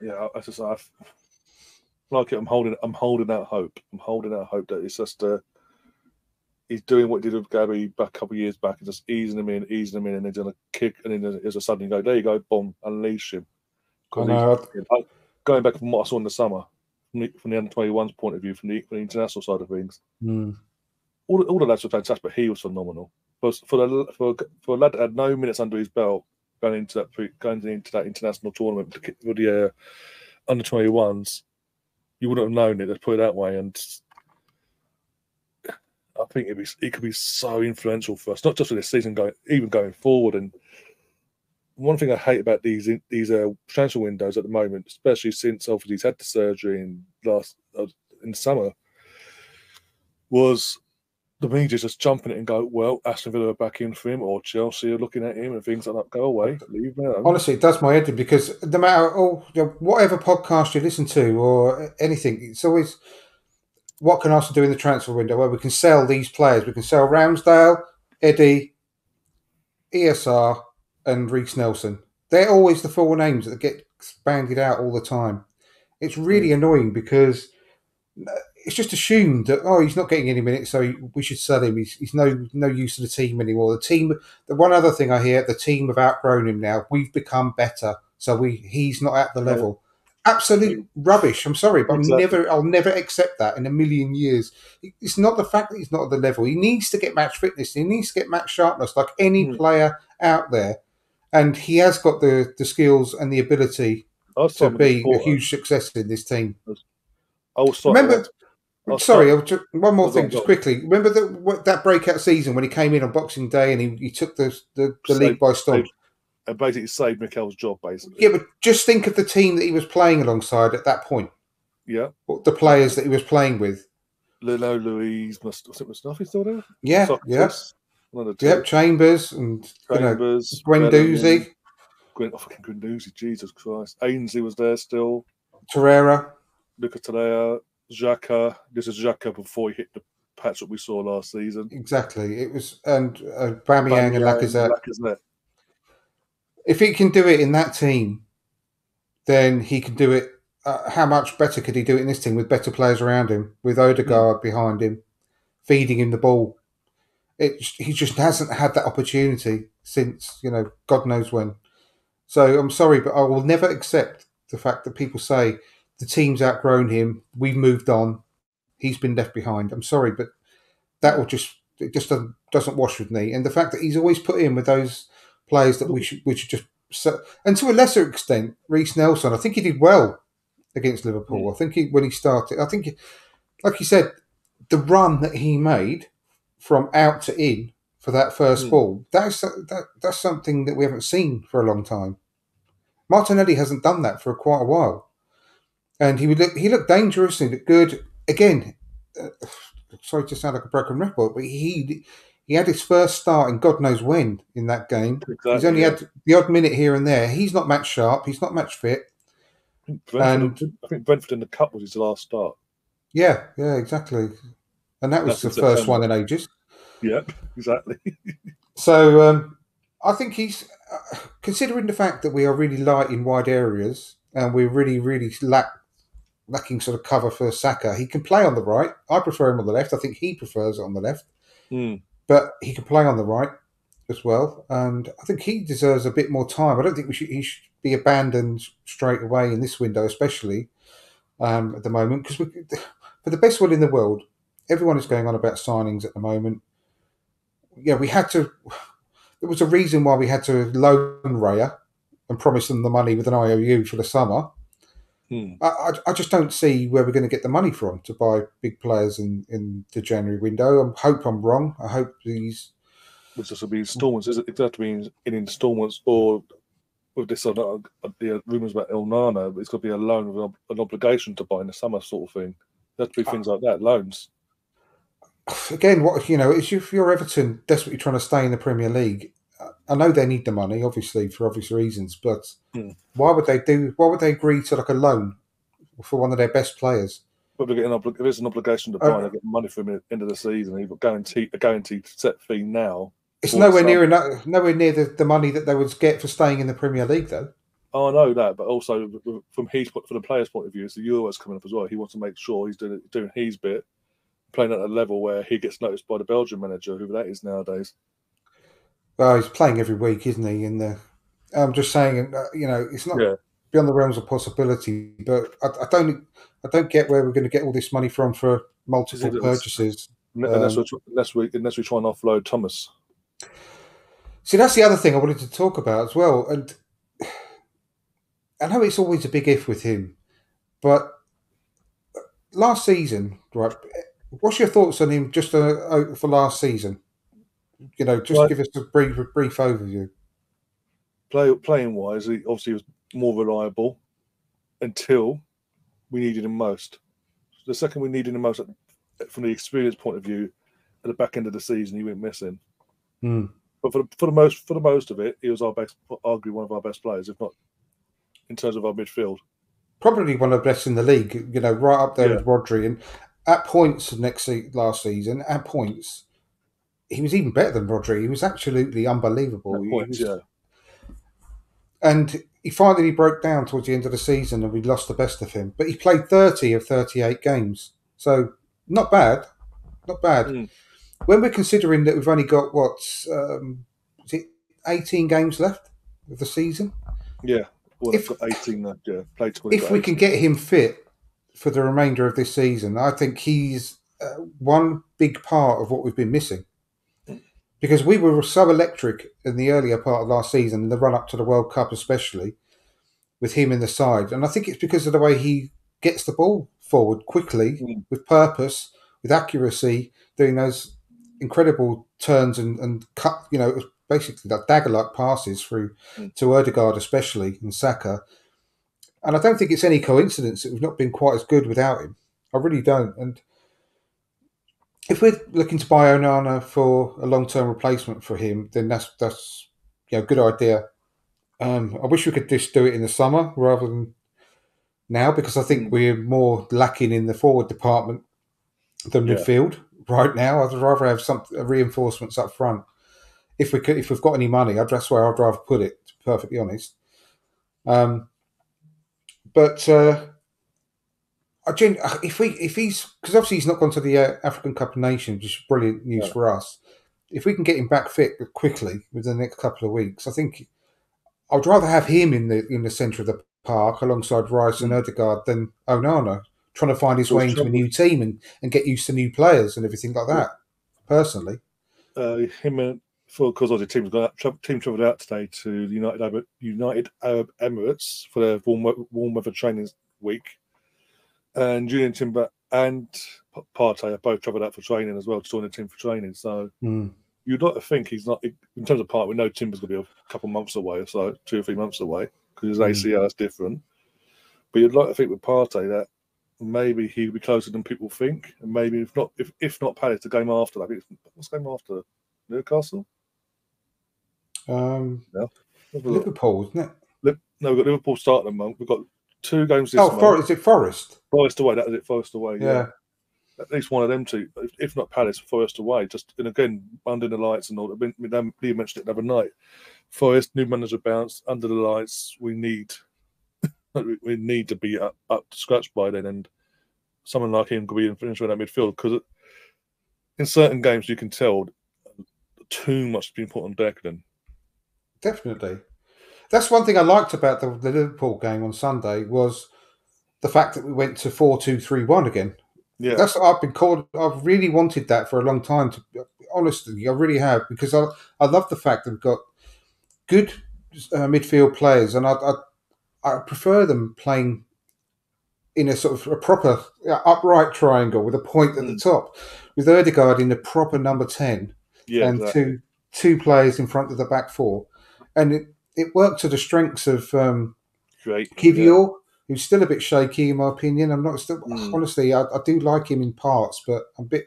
yeah, I just I like it. I'm holding, I'm holding out hope. I'm holding out hope that it's just uh, he's doing what he did with Gabby back a couple of years back and just easing him in, easing him in, and then gonna kick, and then there's a sudden go, there you go, boom, unleash him. I 'Cause know. I- going back from what I saw in the summer, from the, from the under 21's point of view, from the, from the international side of things, Mm. all, all the lads were fantastic, but he was phenomenal. But for the for for a lad that had no minutes under his belt going into that going into that international tournament with the uh, under twenty ones, you wouldn't have known it. Let's put it that way. And I think be it could be so influential for us, not just for this season, going even going forward. And one thing I hate about these these uh, transfer windows at the moment, especially since obviously he's had the surgery in last uh, in summer, was the media's just jumping it and go, well, Aston Villa are back in for him, or Chelsea are looking at him, and things like that. Go away, leave me alone. Honestly, it does my head in because no matter oh, you know, whatever podcast you listen to or anything, it's always what can Arsenal do in the transfer window where we can sell these players. We can sell Ramsdale, Eddie, ESR, and Reiss Nelson. They're always the four names that get bandied out all the time. It's really hmm. annoying because it's just assumed that oh he's not getting any minutes, so we should sell him. He's, he's no no use to the team anymore. The team. The one other thing I hear, the team have outgrown him now. We've become better, so we he's not at the level. Absolute rubbish. I'm sorry, but Exactly. I'll never I'll never accept that in a million years. It's not the fact that he's not at the level. He needs to get match fitness. He needs to get match sharpness, like any Hmm. player out there. And he has got the the skills and the ability to be a huge success in this team. I was Remember, was sorry, talking- I was ju- one more on, thing, just quickly. Remember that that breakout season when he came in on Boxing Day and he, he took the the, the Saved- league by storm. saved- and basically saved Mikel's job, basically. Yeah, but just think of the team that he was playing alongside at that point. Yeah. The players that he was playing with. Lilo Louise must was it Mustafi still there? Yeah, Sokratis, the yep. Chambers and you know Chambers, Guendouzi, Gwen, oh, fucking Guendouzi, Jesus Christ. Ainsley was there still. Torreira. Luca Talea, Xhaka. This is Xhaka before he hit the patch that we saw last season. Exactly. It was and uh, Aubameyang and Lacazette. Lacazette. If he can do it in that team, then he can do it. Uh, how much better could he do it in this team with better players around him, with Odegaard behind him, feeding him the ball? It he just hasn't had that opportunity since you know God knows when. So I'm sorry, but I will never accept the fact that people say the team's outgrown him. We've moved on. He's been left behind. I'm sorry, but that will just it just doesn't doesn't wash with me. And the fact that he's always put in with those players that we should we should just so, and to a lesser extent, Reiss Nelson. I think he did well against Liverpool. I think he when he started. I think, like you said, the run that he made from out to in for that first Mm. ball. That's that, that's something that we haven't seen for a long time. Martinelli hasn't done that for quite a while, and he would look he looked dangerous. He looked good again. Uh, sorry to sound like a broken record, but he he had his first start in God knows when in that game. Exactly. He's only had the odd minute here and there. He's not match sharp. He's not match fit. Brentford, I think Brentford in the cup was his last start. Yeah, yeah, exactly. And that was That's the first one in ages. Yep, exactly. So um, I think he's uh, considering the fact that we are really light in wide areas and we're really, really lack lacking sort of cover for Saka. He can play on the right. I prefer him on the left. I think he prefers it on the left, Hmm. but he can play on the right as well. And I think he deserves a bit more time. I don't think we should, he should be abandoned straight away in this window, especially um, at the moment, because for the best will in the world, everyone is going on about signings at the moment. Yeah, we had to. There was a reason why we had to loan Raya and promise them the money with an IOU for the summer. Hmm. I, I, just don't see where we're going to get the money from to buy big players in, in the January window. I hope I'm wrong. I hope these. Which this will be installments. Is it? Have to be in, in installments or with this uh, the rumours about Onana, it's got to be a loan with an, obligation to buy in the summer sort of thing. There have to be things like that, loans. Again, what you know, if you're Everton desperately trying to stay in the Premier League, I know they need the money, obviously for obvious reasons, but Hmm. why would they do? Why would they agree to like a loan for one of their best players? They get an obli- there's an obligation to buy, Uh, get money from the end of the season. You've got guaranteed a guaranteed set fee now. It's nowhere near enough, nowhere near the, the money that they would get for staying in the Premier League, though. Oh, I know that, but also from his from the player's point of view, it's the Euros coming up as well. He wants to make sure he's doing doing his bit, playing at a level where he gets noticed by the Belgian manager, whoever that is nowadays. Well, he's playing every week, isn't he? In the, I'm just saying, uh, you know, it's not Yeah. beyond the realms of possibility. But I, I don't, I don't get where we're going to get all this money from for multiple purchases. Unless Um, we unless we unless we try and offload Thomas. See, that's the other thing I wanted to talk about as well. And I know it's always a big if with him, but last season, right? What's your thoughts on him just uh, uh, for last season? You know, just Right. give us a brief, brief overview. Play playing wise, he obviously was more reliable until we needed him most. The second we needed him most, from the experience point of view, at the back end of the season he went missing. Hmm. But for the, for the most for the most of it, he was our best, arguably one of our best players, if not in terms of our midfield. Probably one of the best in the league. You know, right up there Yeah. with Rodri. And at points next se- last season, at points, he was even better than Rodri. He was absolutely unbelievable. He was- yeah. And he finally broke down towards the end of the season, and we lost the best of him. But he played thirty of thirty-eight games, so not bad, not bad. Mm. When we're considering that we've only got what um, is it eighteen games left of the season, Yeah. Well, If- I've got 18 left, yeah. Played 20. if we can get him fit for the remainder of this season, I think he's uh, one big part of what we've been missing. Because we were so electric in the earlier part of last season, in the run up to the World Cup, especially with him in the side. And I think it's because of the way he gets the ball forward quickly, Mm. with purpose, with accuracy, doing those incredible turns and, and cut, you know, basically like dagger like passes through Mm. to Odegaard, especially, and Saka. And I don't think it's any coincidence that we've not been quite as good without him. I really don't. And if we're looking to buy Onana for a long term replacement for him, then that's that's you know, a good idea. Um, I wish we could just do it in the summer rather than now because I think we're more lacking in the forward department than Yeah. midfield right now. I'd rather have some uh, reinforcements up front. If we could, if we've got any money, I'd, that's where I'd rather put it. To be perfectly honest. Um, but uh, I gen- if we if he's because obviously he's not gone to the uh, African Cup of Nations, which is brilliant news Yeah. for us. If we can get him back fit quickly within the next couple of weeks, I think I'd rather have him in the in the centre of the park alongside Rice and Odegaard than Onana trying to find his way into a new team and, and get used to new players and everything like that. Personally, uh, him and for because the team's got tra- team travelled out today to the United Arab, United Arab Emirates for their warm, warm weather training week, and Jurrien Timber and Partey have both travelled out for training as well to join the team for training. So Mm. you'd like to think he's not in terms of part. We know Timber's going to be a couple months away, or so two or three months away because his Mm. Is different. But you'd like to think with Partey that maybe he'd be closer than people think, and maybe if not, if, if not Palace, the game after that. I think it's, what's game after Newcastle? um, look. Liverpool, isn't it? No, we've got Liverpool starting a month. We've got two games this Oh, month. For, is it Forest? Forest away. That was it. Forest away. Yeah. Yeah. At least one of them two, if- not Palace, Forest away. Just and again under the lights and all. that. We- we- Lee mentioned it the other night. Forest new manager bounce under the lights. We need, we we need to be up, up to scratch by then, and someone like him could be in finish with that midfield because in certain games you can tell too much has been put on Declan. Definitely. That's one thing I liked about the, the Liverpool game on Sunday was the fact that we went to four two three one again. Yeah, That's I've been called. I've really wanted that for a long time. To honestly, I really have because I I love the fact that we've got good uh, midfield players, and I, I I prefer them playing in a sort of a proper uh, upright triangle with a point at the top, with Odegaard in the proper number ten yeah, and exactly. two two players in front of the back four, and it, it worked to the strengths of um, great. Kiwior, who's still a bit shaky in my opinion. I'm not still Mm. honestly, I, I do like him in parts, but I'm a bit,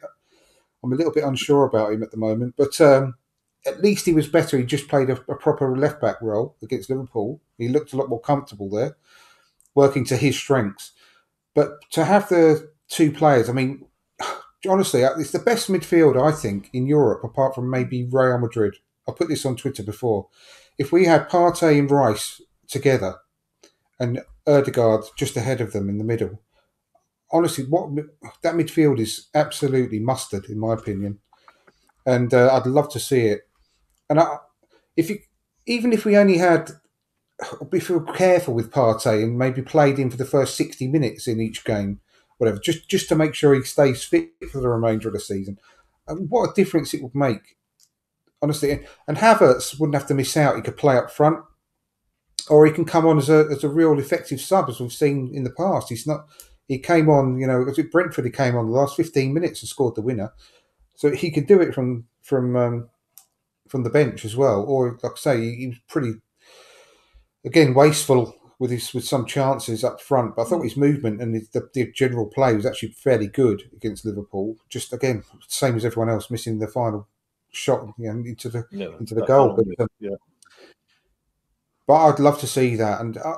I'm a little bit unsure about him at the moment. But um, at least he was better. He just played a, a proper left back role against Liverpool. He looked a lot more comfortable there, working to his strengths. But to have the two players, I mean, honestly, it's the best midfield I think in Europe, apart from maybe Real Madrid. I put this on Twitter before. If we had Partey and Rice together, and Odegaard just ahead of them in the middle. Honestly, what that midfield is absolutely mustard, in my opinion, and uh, I'd love to see it. And I, if you, even if we only had, if we were careful with Partey and maybe played him for the first sixty minutes in each game, whatever, just just to make sure he stays fit for the remainder of the season, and what a difference it would make. Honestly, and, Havertz wouldn't have to miss out. He could play up front or he can come on as a as a real effective sub, as we've seen in the past. He's not. He came on, you know, Brentford? He came on the last fifteen minutes and scored the winner, so he could do it from from um, from the bench as well. Or like I say, he, he was pretty again wasteful with his with some chances up front. But I thought his movement and the, the general play was actually fairly good against Liverpool. Just again, same as everyone else, missing the final shot you know, into the Yeah, into the goal. But, um, yeah. but I'd love to see that. And uh,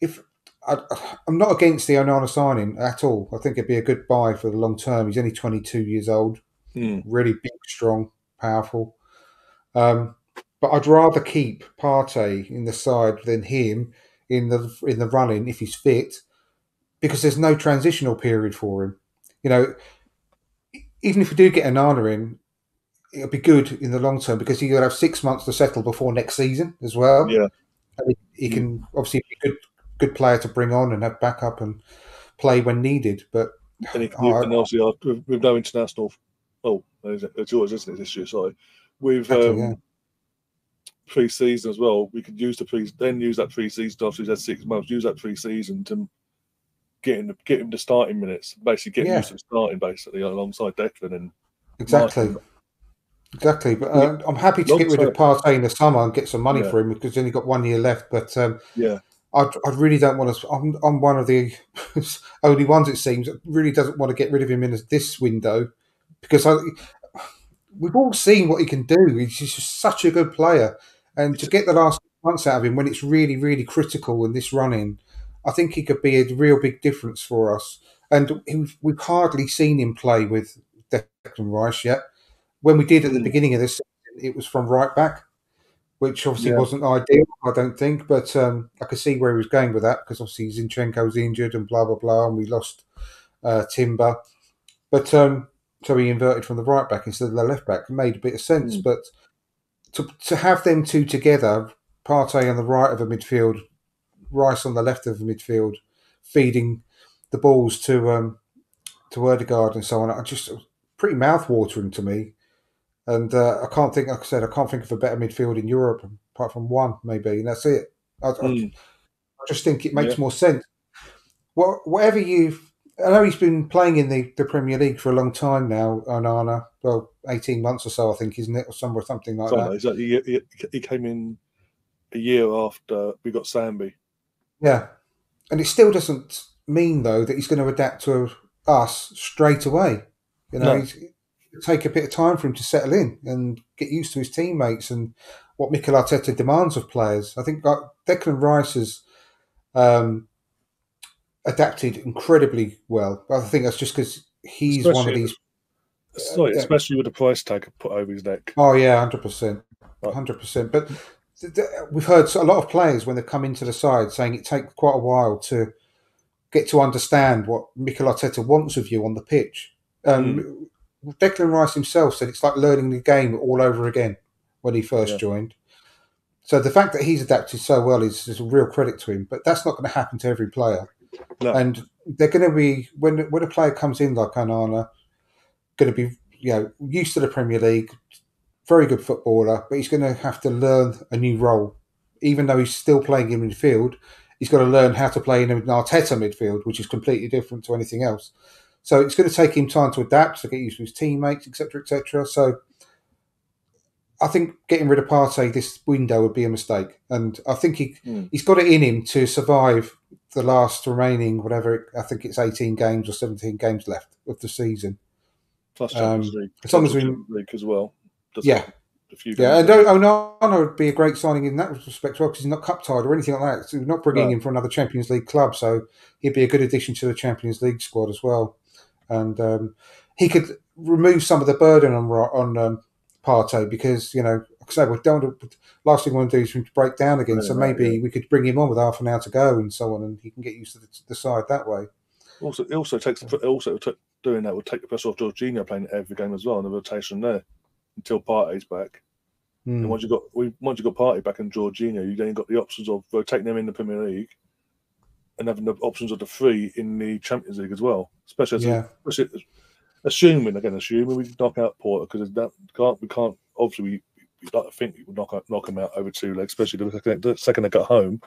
if I, I'm not against the Onana signing at all, I think it'd be a good buy for the long term. He's only 22 years old, Hmm. really big, strong, powerful. Um, but I'd rather keep Partey in the side than him in the in the running if he's fit, because there's no transitional period for him. You know, even if we do get Onana in, it'll be good in the long term because he'll have six months to settle before next season as well. Yeah. And he, he can obviously be a good good player to bring on and have backup and play when needed. But And, he, I- and obviously, uh, with, with no international, oh, it's yours, isn't it? This year, sorry. With um, yeah. pre-season as well, we could use the pre, then use that pre-season. Obviously, he's had six months. Use that pre-season to get him, get him the starting minutes. Basically, get him Yeah. used to starting basically alongside Declan. And Exactly. Martin. Exactly, but uh, I'm happy to get rid of Partey in the summer and get some money Yeah. for him because he's only got one year left. But um, yeah, I, I really don't want to. I'm, I'm one of the only ones it seems that really doesn't want to get rid of him in this window because I, we've all seen what he can do. He's just such a good player, and to get the last months out of him when it's really, really critical in this running, I think he could be a real big difference for us. And we've, we've hardly seen him play with Declan Rice yet. When we did at the Mm. beginning of this, it was from right back, which obviously Yeah. wasn't ideal, I don't think. But um, I could see where he was going with that because obviously Zinchenko was injured and blah blah blah, and we lost uh, Timber. But um, so he inverted from the right back instead of the left back. It made a bit of sense. Mm. But to to have them two together, Partey on the right of a midfield, Rice on the left of the midfield, feeding the balls to um, to Odegaard and so on, I just pretty mouth watering to me. And uh, I can't think, like I said, I can't think of a better midfield in Europe apart from one, maybe, and that's it. I, I, Mm. I just think it makes Yeah. more sense. What, whatever you've, I know he's been playing in the, the Premier League for a long time now, Onana. Well, eighteen months or so, I think, isn't it, or somewhere something like something that. like that. He, he, he came in a year after we got Sambi. Yeah, and it still doesn't mean though that he's going to adapt to us straight away. You know, No. Take a bit of time for him to settle in and get used to his teammates and what Mikel Arteta demands of players. I think like, Declan Rice has um, adapted incredibly well. But I think that's just because he's one of these. Sorry, yeah. especially with the price tag put over his neck. Oh yeah, hundred percent, hundred percent. But th- th- we've heard a lot of players when they come into the side saying it takes quite a while to get to understand what Mikel Arteta wants of you on the pitch. Um, Declan Rice himself said it's like learning the game all over again when he first Yeah. joined. So the fact that he's adapted so well is, is a real credit to him. But that's not going to happen to every player. No. And they're going to be when when a player comes in like Onana, going to be you know used to the Premier League, very good footballer, but he's going to have to learn a new role. Even though he's still playing in midfield, he's got to learn how to play in an Arteta midfield, which is completely different to anything else. So it's going to take him time to adapt, to get used to his teammates, etc., etc. So I think getting rid of Partey this window would be a mistake, and I think he Hmm. he's got it in him to survive the last remaining whatever I think it's eighteen games or seventeen games left of the season. Plus Champions Um, League. as long as we- League as well. Yeah. Yeah, and. Onana would be a great signing in that respect as well because he's not cup tied or anything like that. So we're not bringing No. him for another Champions League club, so he'd be a good addition to the Champions League squad as well. And um, he could remove some of the burden on on um, Partey because you know, like I say, we don't. want to- Last thing we want to do is for him to break down again. So right, maybe we could bring him on with half an hour to go and so on, and he can get used to the, the side that way. Also, it also takes the, also t- doing that would take the pressure off Jorginho playing every game as well, and the rotation there until Partey's back. Hmm. And once you got we once you got Partey back and Jorginho, you then got the options of rotating them in the Premier League and having the options of the three in the Champions League as well. Especially, as Yeah, especially assuming again, assuming we knock out Porto because that can't we can't obviously we. we like to think we would knock out, knock them out over two legs, especially the second, the second they got home.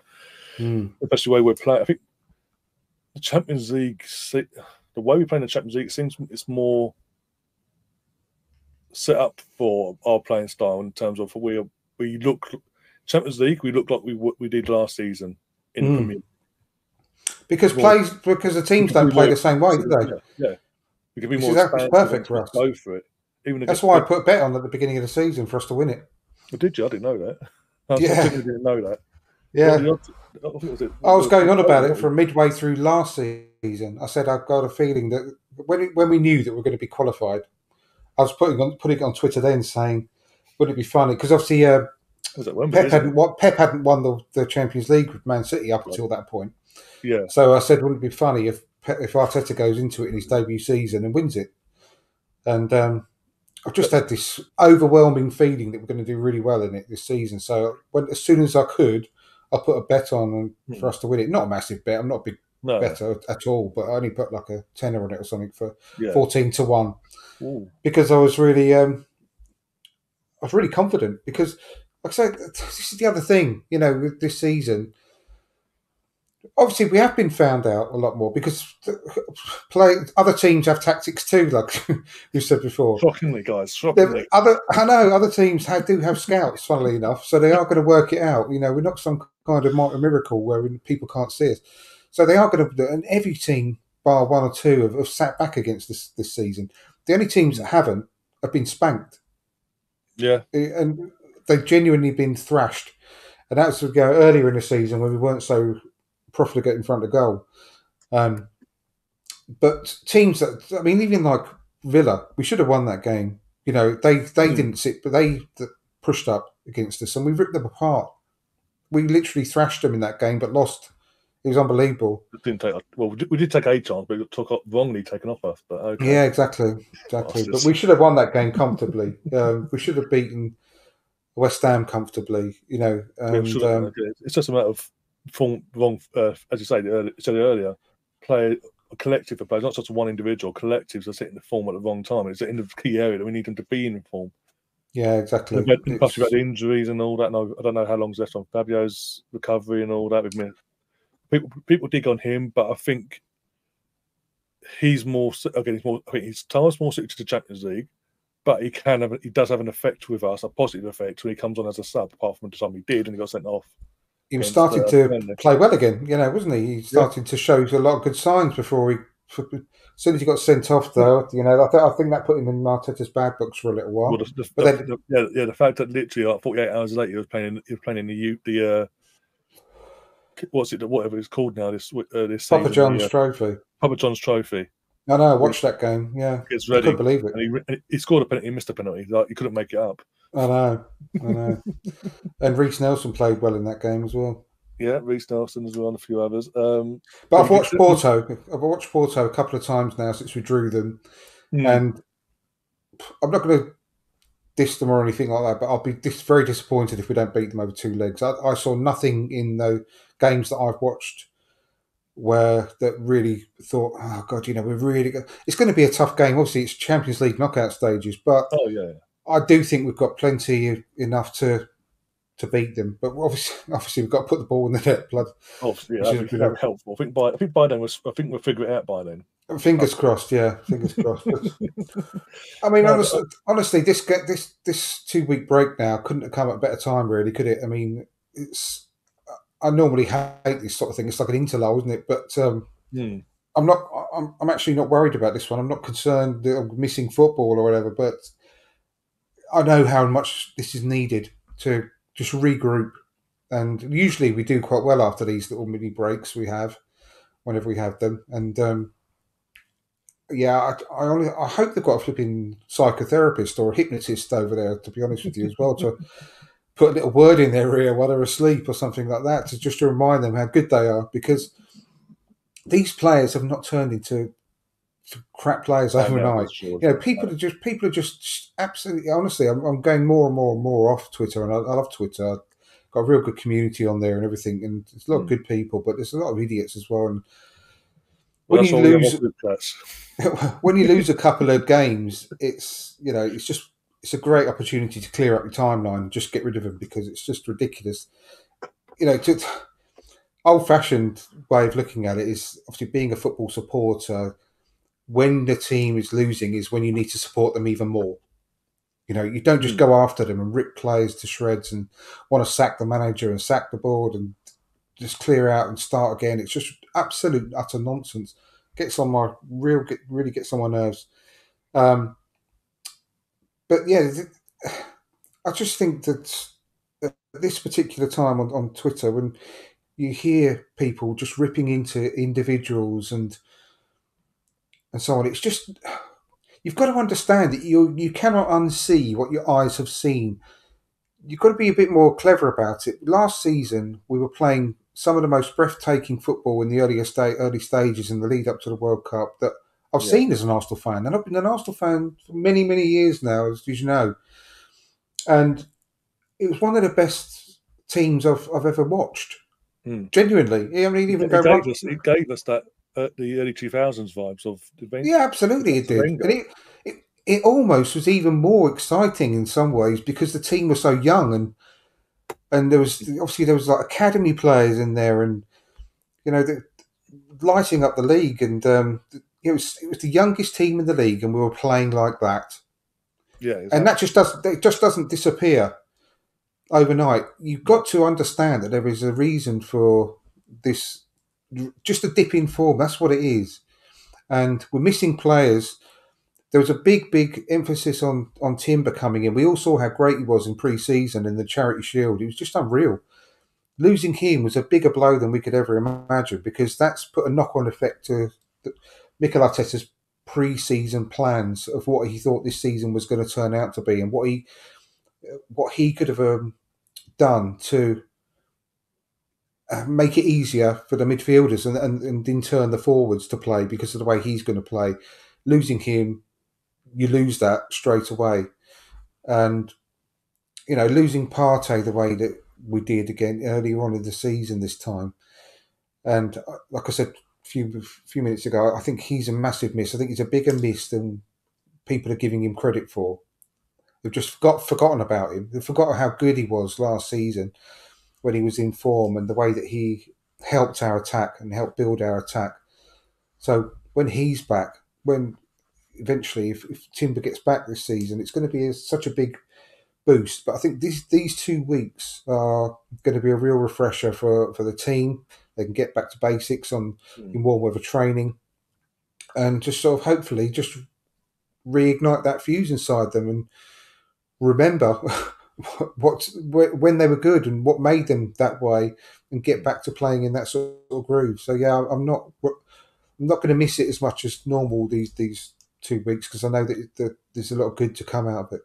Hmm. Especially the way we're playing. I think the Champions League, the way we play in the Champions League, it seems it's more set up for our playing style in terms of we we look Champions League. We look like we we did last season. in Mm. the Premier because Well, plays because the teams don't play the same way, do they? Yeah, yeah. We could be Which more is perfect for us. Go for it. Even That's why I put a bet on at the beginning of the season for us to win it. Oh, did you? I didn't know that. I Yeah. didn't know that. Yeah, was it- I was going on about it from midway through last season. I said I've got a feeling that when it, when we knew that we are going to be qualified, I was putting on putting it on Twitter then saying, "Wouldn't it be funny?" Because obviously uh, Wembley? Pep hadn't what Pep hadn't won the, the Champions League with Man City up until that point. Yeah. So I said, "Wouldn't it be funny if if Arteta goes into it in his debut season and wins it?" And um, I've just had this overwhelming feeling that we're going to do really well in it this season. So when as soon as I could, I put a bet on and for us to win it. Not a massive bet. I'm not a big No. better at all, but I only put like a tenner on it or something for Yeah. fourteen to one Ooh. because I was really, um, I was really confident because, like I said, this is the other thing, you know, with this season. Obviously, we have been found out a lot more because play other teams have tactics too, like you said before. Shockingly, guys. Shockingly. Other, I know other teams have, do have scouts, funnily enough, so they are going to work it out. You know, we're not some kind of miracle where people can't see us, so they are going to. And every team, bar one or two, have, have sat back against this this season. The only teams that haven't have been spanked, Yeah. And they've genuinely been thrashed. And that's go earlier in the season when we weren't so profligate in front of goal. Um, but teams that I mean, even like Villa, we should have won that game. You know, they they Hmm. didn't sit, but they pushed up against us, and we ripped them apart. We literally thrashed them in that game, but lost. It was unbelievable. It didn't take. Well, we did, we take a chance, but it took wrongly taken off us. But okay. Yeah, exactly, exactly. But we should have won that game comfortably. um, we should have beaten West Ham comfortably. You know, Yeah, and should um. It's just a matter of form, wrong. Uh, as you say, said earlier, play a collective of players, not just one individual. Collectives are sitting in the form at the wrong time. It's in the key area that we need them to be in form. yeah, exactly. We've had- Plus, we've It's- injuries and all that. And I I don't know how long's left on Fabio's recovery and all that. With me. People, people dig on him, but I think he's more. Again, he's more. I think his time's more suited to the Champions League, but he can have. He does have an effect with us, a positive effect when he comes on as a sub. Apart from the time he did, and he got sent off. He was starting uh, to play well again, you know, wasn't he? He started to show a lot of good signs before he. As soon as he got sent off, though, you know, I, th- I think that put him in Marteta's bad books for a little while. Well, the, the, But the- then- the- yeah, yeah, the fact that literally like 48 hours later he was playing, he was playing in the U, the uh, what's it, whatever it's called now this uh, this Papa season, John's uh, Trophy. Papa John's Trophy. I know. I watched that game. Yeah, It's I ready, couldn't believe it. and he, he scored a penalty, he missed a penalty. Like he couldn't make it up. I know. I know. and Reiss Nelson played well in that game as well. Yeah, Reiss Nelson as well, and a few others. Um, But I've watched Porto. I've watched Porto a couple of times now since we drew them, hmm, and I'm not going to diss them or anything like that. But I'll be dis- very disappointed if we don't beat them over two legs. I, I saw nothing in the games that I've watched where that really thought, oh god, you know, we're really. Go-. It's going to be a tough game. Obviously, it's Champions League knockout stages, but oh yeah, I do think we've got plenty enough to to beat them. But obviously, obviously, we've got to put the ball in the net. Blood. obviously, yeah, that'd be very helpful. I think by I think by then we're, I think we'll figure it out by then. Fingers crossed, yeah. Fingers crossed. I mean, No, honestly, honestly, this get this this two week break now couldn't have come at a better time, really, could it? I mean, it's I normally hate this sort of thing. It's like an interlude, isn't it? But um, Hmm. I'm not. I'm, I'm actually not worried about this one. I'm not concerned that I'm missing football or whatever. But I know how much this is needed to just regroup. And usually we do quite well after these little mini breaks we have, whenever we have them. And um, yeah, I, I, only, I hope they've got a flipping psychotherapist or a hypnotist over there, to be honest with you, as well, to put a little word in their ear while they're asleep or something like that, to just to remind them how good they are. Because these players have not turned into crap players know, overnight. sure. You know, people are just people are just absolutely honestly. I'm, I'm going more and more and more off Twitter, and I, I love Twitter. I've got a real good community on there and everything, and it's a lot of Mm. good people, but there's a lot of idiots as well. And when that's you why we have lose- all good class. when you lose a couple of games, it's you know it's just it's a great opportunity to clear up your timeline and just get rid of them because it's just ridiculous. You know, to, old-fashioned way of looking at it is obviously being a football supporter. When the team is losing, is when you need to support them even more. You know, you don't just Mm. go after them and rip players to shreds and want to sack the manager and sack the board and just clear out and start again. It's just absolute utter nonsense. Gets on my real, get, really gets on my nerves. Um, but yeah, I just think that at this particular time on, on Twitter, when you hear people just ripping into individuals and and so on, it's just you've got to understand that you you cannot unsee what your eyes have seen. You've got to be a bit more clever about it. Last season, we were playing some of the most breathtaking football in the earlier state, early stages in the lead up to the World Cup that I've yeah. seen as an Arsenal fan, and I've been an Arsenal fan for many, many years now, as, as you know. And it was one of the best teams I've, I've ever watched. Mm. Genuinely, I mean, even it, it, gave us, it gave us that uh, the early two thousands vibes of adventure. Yeah, absolutely, it did. And it, it it almost was even more exciting in some ways because the team was so young and and there was obviously there was like academy players in there and you know the, lighting up the league and um, it was it was the youngest team in the league and we were playing like that. Yeah, exactly. and that just doesn't it just doesn't disappear overnight. You've got to understand that there is a reason for this, just a dip in form. That's what it is, and we're missing players. There was a big, big emphasis on on Timber coming in. We all saw how great he was in pre-season in the Charity Shield. He was just unreal. Losing him was a bigger blow than we could ever imagine because that's put a knock-on effect to Mikel Arteta's pre-season plans of what he thought this season was going to turn out to be and what he what he could have um, done to uh, make it easier for the midfielders and, and, and in turn the forwards to play because of the way he's going to play. Losing him, you lose that straight away. And, you know, losing Partey the way that we did again earlier on in the season this time. And uh, like I said few, few minutes ago, I think he's a massive miss. I think he's a bigger miss than people are giving him credit for. They've just forgot, forgotten about him. They've forgotten how good he was last season when he was in form and the way that he helped our attack and helped build our attack. So when he's back, when eventually, if, if Timber gets back this season, it's going to be a, such a big boost. But I think these these two weeks are going to be a real refresher for, for the team. They can get back to basics on mm. in warm weather training, and just sort of hopefully just reignite that fuse inside them and remember what when they were good and what made them that way, and get back to playing in that sort of groove. So yeah, I'm not I'm not going to miss it as much as normal these these two weeks because I know that, that, there's a lot of good to come out of it.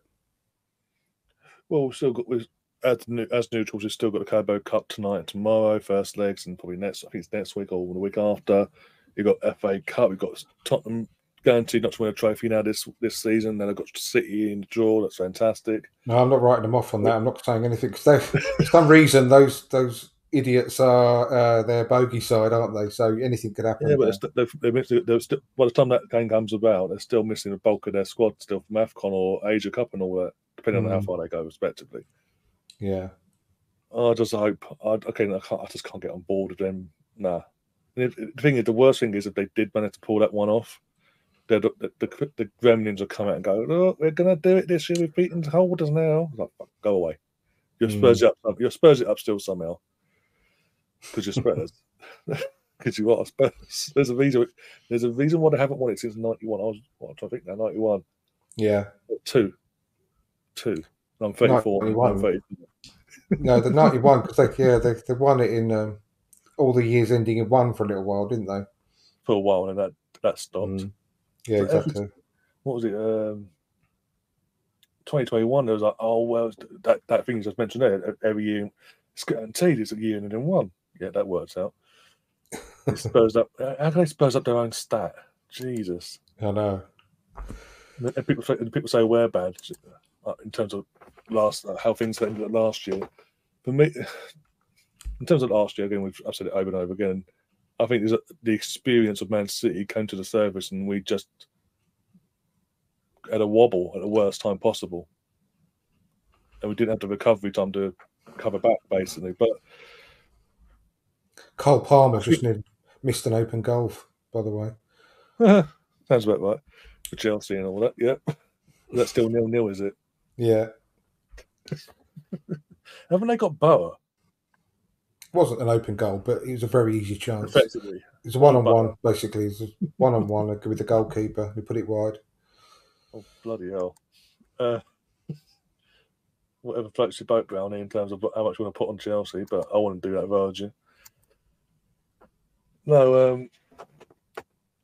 Well, we've still got with as, as neutrals, we've still got the Carabao Cup tonight and tomorrow, first legs, and probably next. I think it's next week or the week after. You've got FA Cup. We've got Tottenham guaranteed not to win a trophy now this this season. Then I've got City in the draw. That's fantastic. No, I'm not writing them off on that. I'm not saying anything because for some reason those those idiots are uh, their bogey side, aren't they? So anything could happen. Yeah, but they're, they're, they're still, by the time that game comes about, they're still missing the bulk of their squad still from AFCON or Asia Cup and all that, depending mm. on how mm. far they go, respectively. Yeah. I just hope. I, okay, I, can't, I just can't get on board with them. Nah. the thing is, the worst thing is if they did manage to pull that one off, the, the, the, the gremlins will come out and go, "Oh, we're gonna do it this year. We've beaten holders now." Like, go away. You're Spurs mm. it up. You're Spurs it up still somehow because you're Spurs. Because you are Spurs. There's a reason. There's a reason why they haven't won it since '91. I was what, I think now '91. Yeah. Two. Two. I'm 34. I'm 30. No, the 91 because they yeah they, they won it in um, all the years ending in one for a little while, didn't they? For a while, and that that stopped. Mm. Yeah, exactly. what was it? Um, 2021. There was like, oh well, that that thing you just mentioned there. Every year, it's guaranteed it's a year and then one. Yeah, that works out. Spurs up. How can they Spurs up their own stat? Jesus. I know. And people say, people say we're bad uh, in terms of last uh, how things ended last year. For me, in terms of last year, again, we've I've said it over and over again. I think there's a, the experience of Man City came to the service, and we just had a wobble at the worst time possible, and we didn't have the recovery time to cover back basically. But Cole Palmer just missed an open goal, by the way. Sounds about right for Chelsea and all that. Yeah, that's still nil nil, is it? Yeah. Haven't they got Boa? wasn't an open goal, but it was a very easy chance. Effectively, It's a one on one, basically. It's a one on one with the goalkeeper who put it wide. oh bloody hell! Uh, whatever floats your boat, Brownie, in terms of how much you want to put on Chelsea, but I want to do that Virgin. No, um,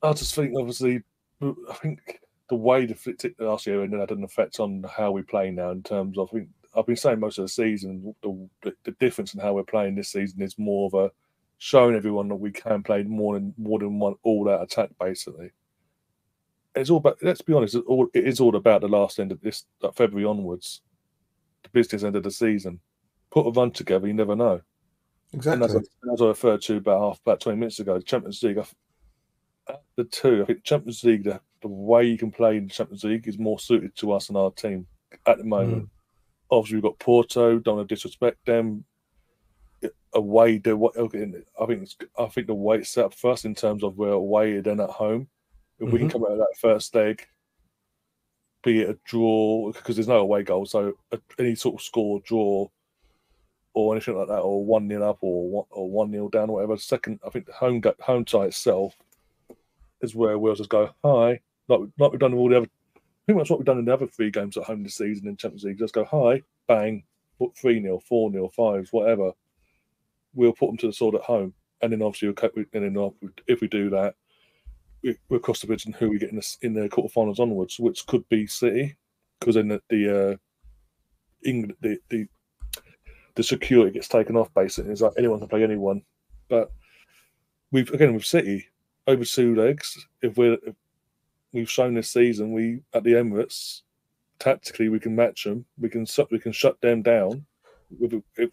I just think obviously, I think the way the last year and then had an effect on how we play now. In terms of, I think I've been saying most of the season, the, the, difference in how we're playing this season is more of a showing everyone that we can play more than more than one all-out attack, basically. It's all about. Let's be honest. It's all it is all about the last end of this like February onwards, the business end of the season. Put a run together, you never know. And Exactly. as I, as I referred to about half about twenty minutes ago, the Champions League. I The two, I think Champions League, the, the way you can play in the Champions League is more suited to us and our team at the moment. Obviously, we've got Porto. Don't want to disrespect them. Away, the wa- okay, I think it's, I think the way it's set up first in terms of we're away then at home. If we can Mhm. come out of that first leg, be it a draw because there's no away goal, so a, any sort of score draw or anything like that, or one nil up or one or one nil down, or whatever. Second, I think the home go- home tie itself is where we'll just go hi, like like we've done all the other, pretty much what we've done in the other three games at home this season in Champions League. Just go high, bang, put three nil, four nil, fives, whatever. We'll put them to the sword at home, and then obviously, we'll, and then if we do that, we- we'll cross the bridge and who we get in the in the quarterfinals onwards, which could be City, because then the, the uh, England the, the the security gets taken off basically. It's like anyone can play anyone. But we've again with City over two legs. If we're if we've shown this season, we at the Emirates tactically we can match them. We can shut we can shut them down with with,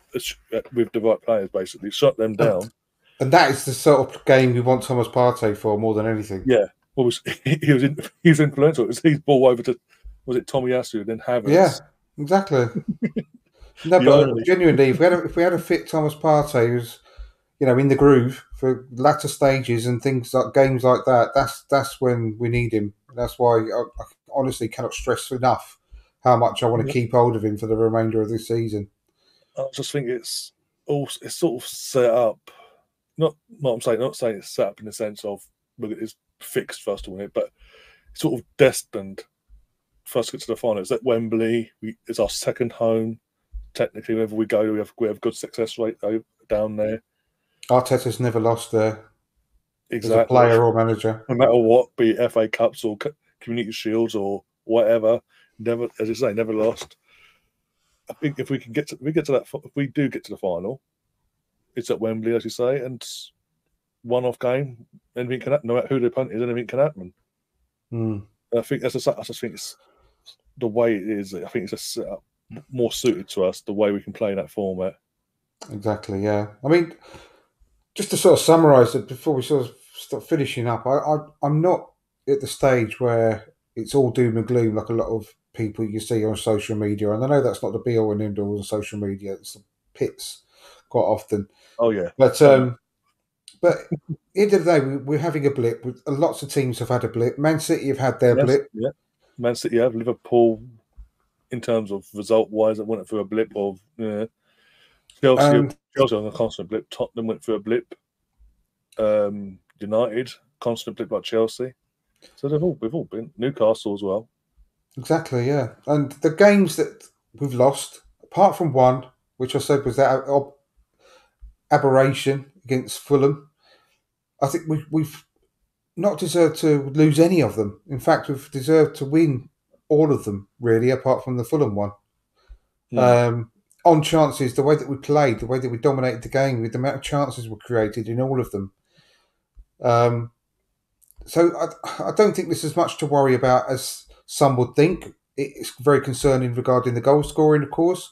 with the right players. Basically, shut them down. And that is the sort of game we want Thomas Partey for more than anything. Yeah. What was he was in, he was influential. It was his ball over to was it Tomiyasu then Havertz? Yeah, exactly. no, but genuinely, if we had a, if we had a fit Thomas Partey who's you know in the groove for latter stages and things like games like that, that's that's when we need him. That's why I, I honestly cannot stress enough how much I want to Yeah. keep hold of him for the remainder of this season. I just think it's all it's sort of set up. Not not I'm saying not saying it's set up in the sense of look it's fixed first to win it, but it's sort of destined for us to get to the final. It's at Wembley. We, it's our second home. Technically, wherever we go, we have we have good success rate though, down there. Arteta's never lost there as a player or manager. no matter what, be it FA Cups or Community Shields or whatever, never, as you say, never lost. I think if we can get to, if we get to that, if we do get to the final, it's at Wembley, as you say, and one-off game. Anything can happen. No matter who the opponent is, anything can happen. And I think that's just, I just think it's the way it is. I think it's more suited to us the way we can play in that format. Exactly. Yeah. I mean, just to sort of summarise it before we sort of start finishing up, I, I I'm not at the stage where it's all doom and gloom like a lot of people you see on social media, and I know that's not the be all and end all on social media. It's the pits quite often, Oh yeah, but um, but at the end of the day, we, we're having a blip. Lots of teams have had a blip. Man City have had their Yes, blip. yeah. Man City have Liverpool in terms of result wise, it went through a blip of yeah. Chelsea. And Chelsea on a constant blip. Tottenham went through a blip. Um, United constant blip like Chelsea. So they've all we've all been Newcastle as well. Exactly, yeah. And the games that we've lost, apart from one, which I said was that ab- aberration against Fulham, I think we, we've not deserved to lose any of them. In fact, we've deserved to win all of them, really, apart from the Fulham one. Hmm. Um, on chances, the way that we played, the way that we dominated the game, with the amount of chances were created in all of them. Um, so I, I don't think there's as much to worry about as some would think. It's very concerning regarding the goal scoring, of course,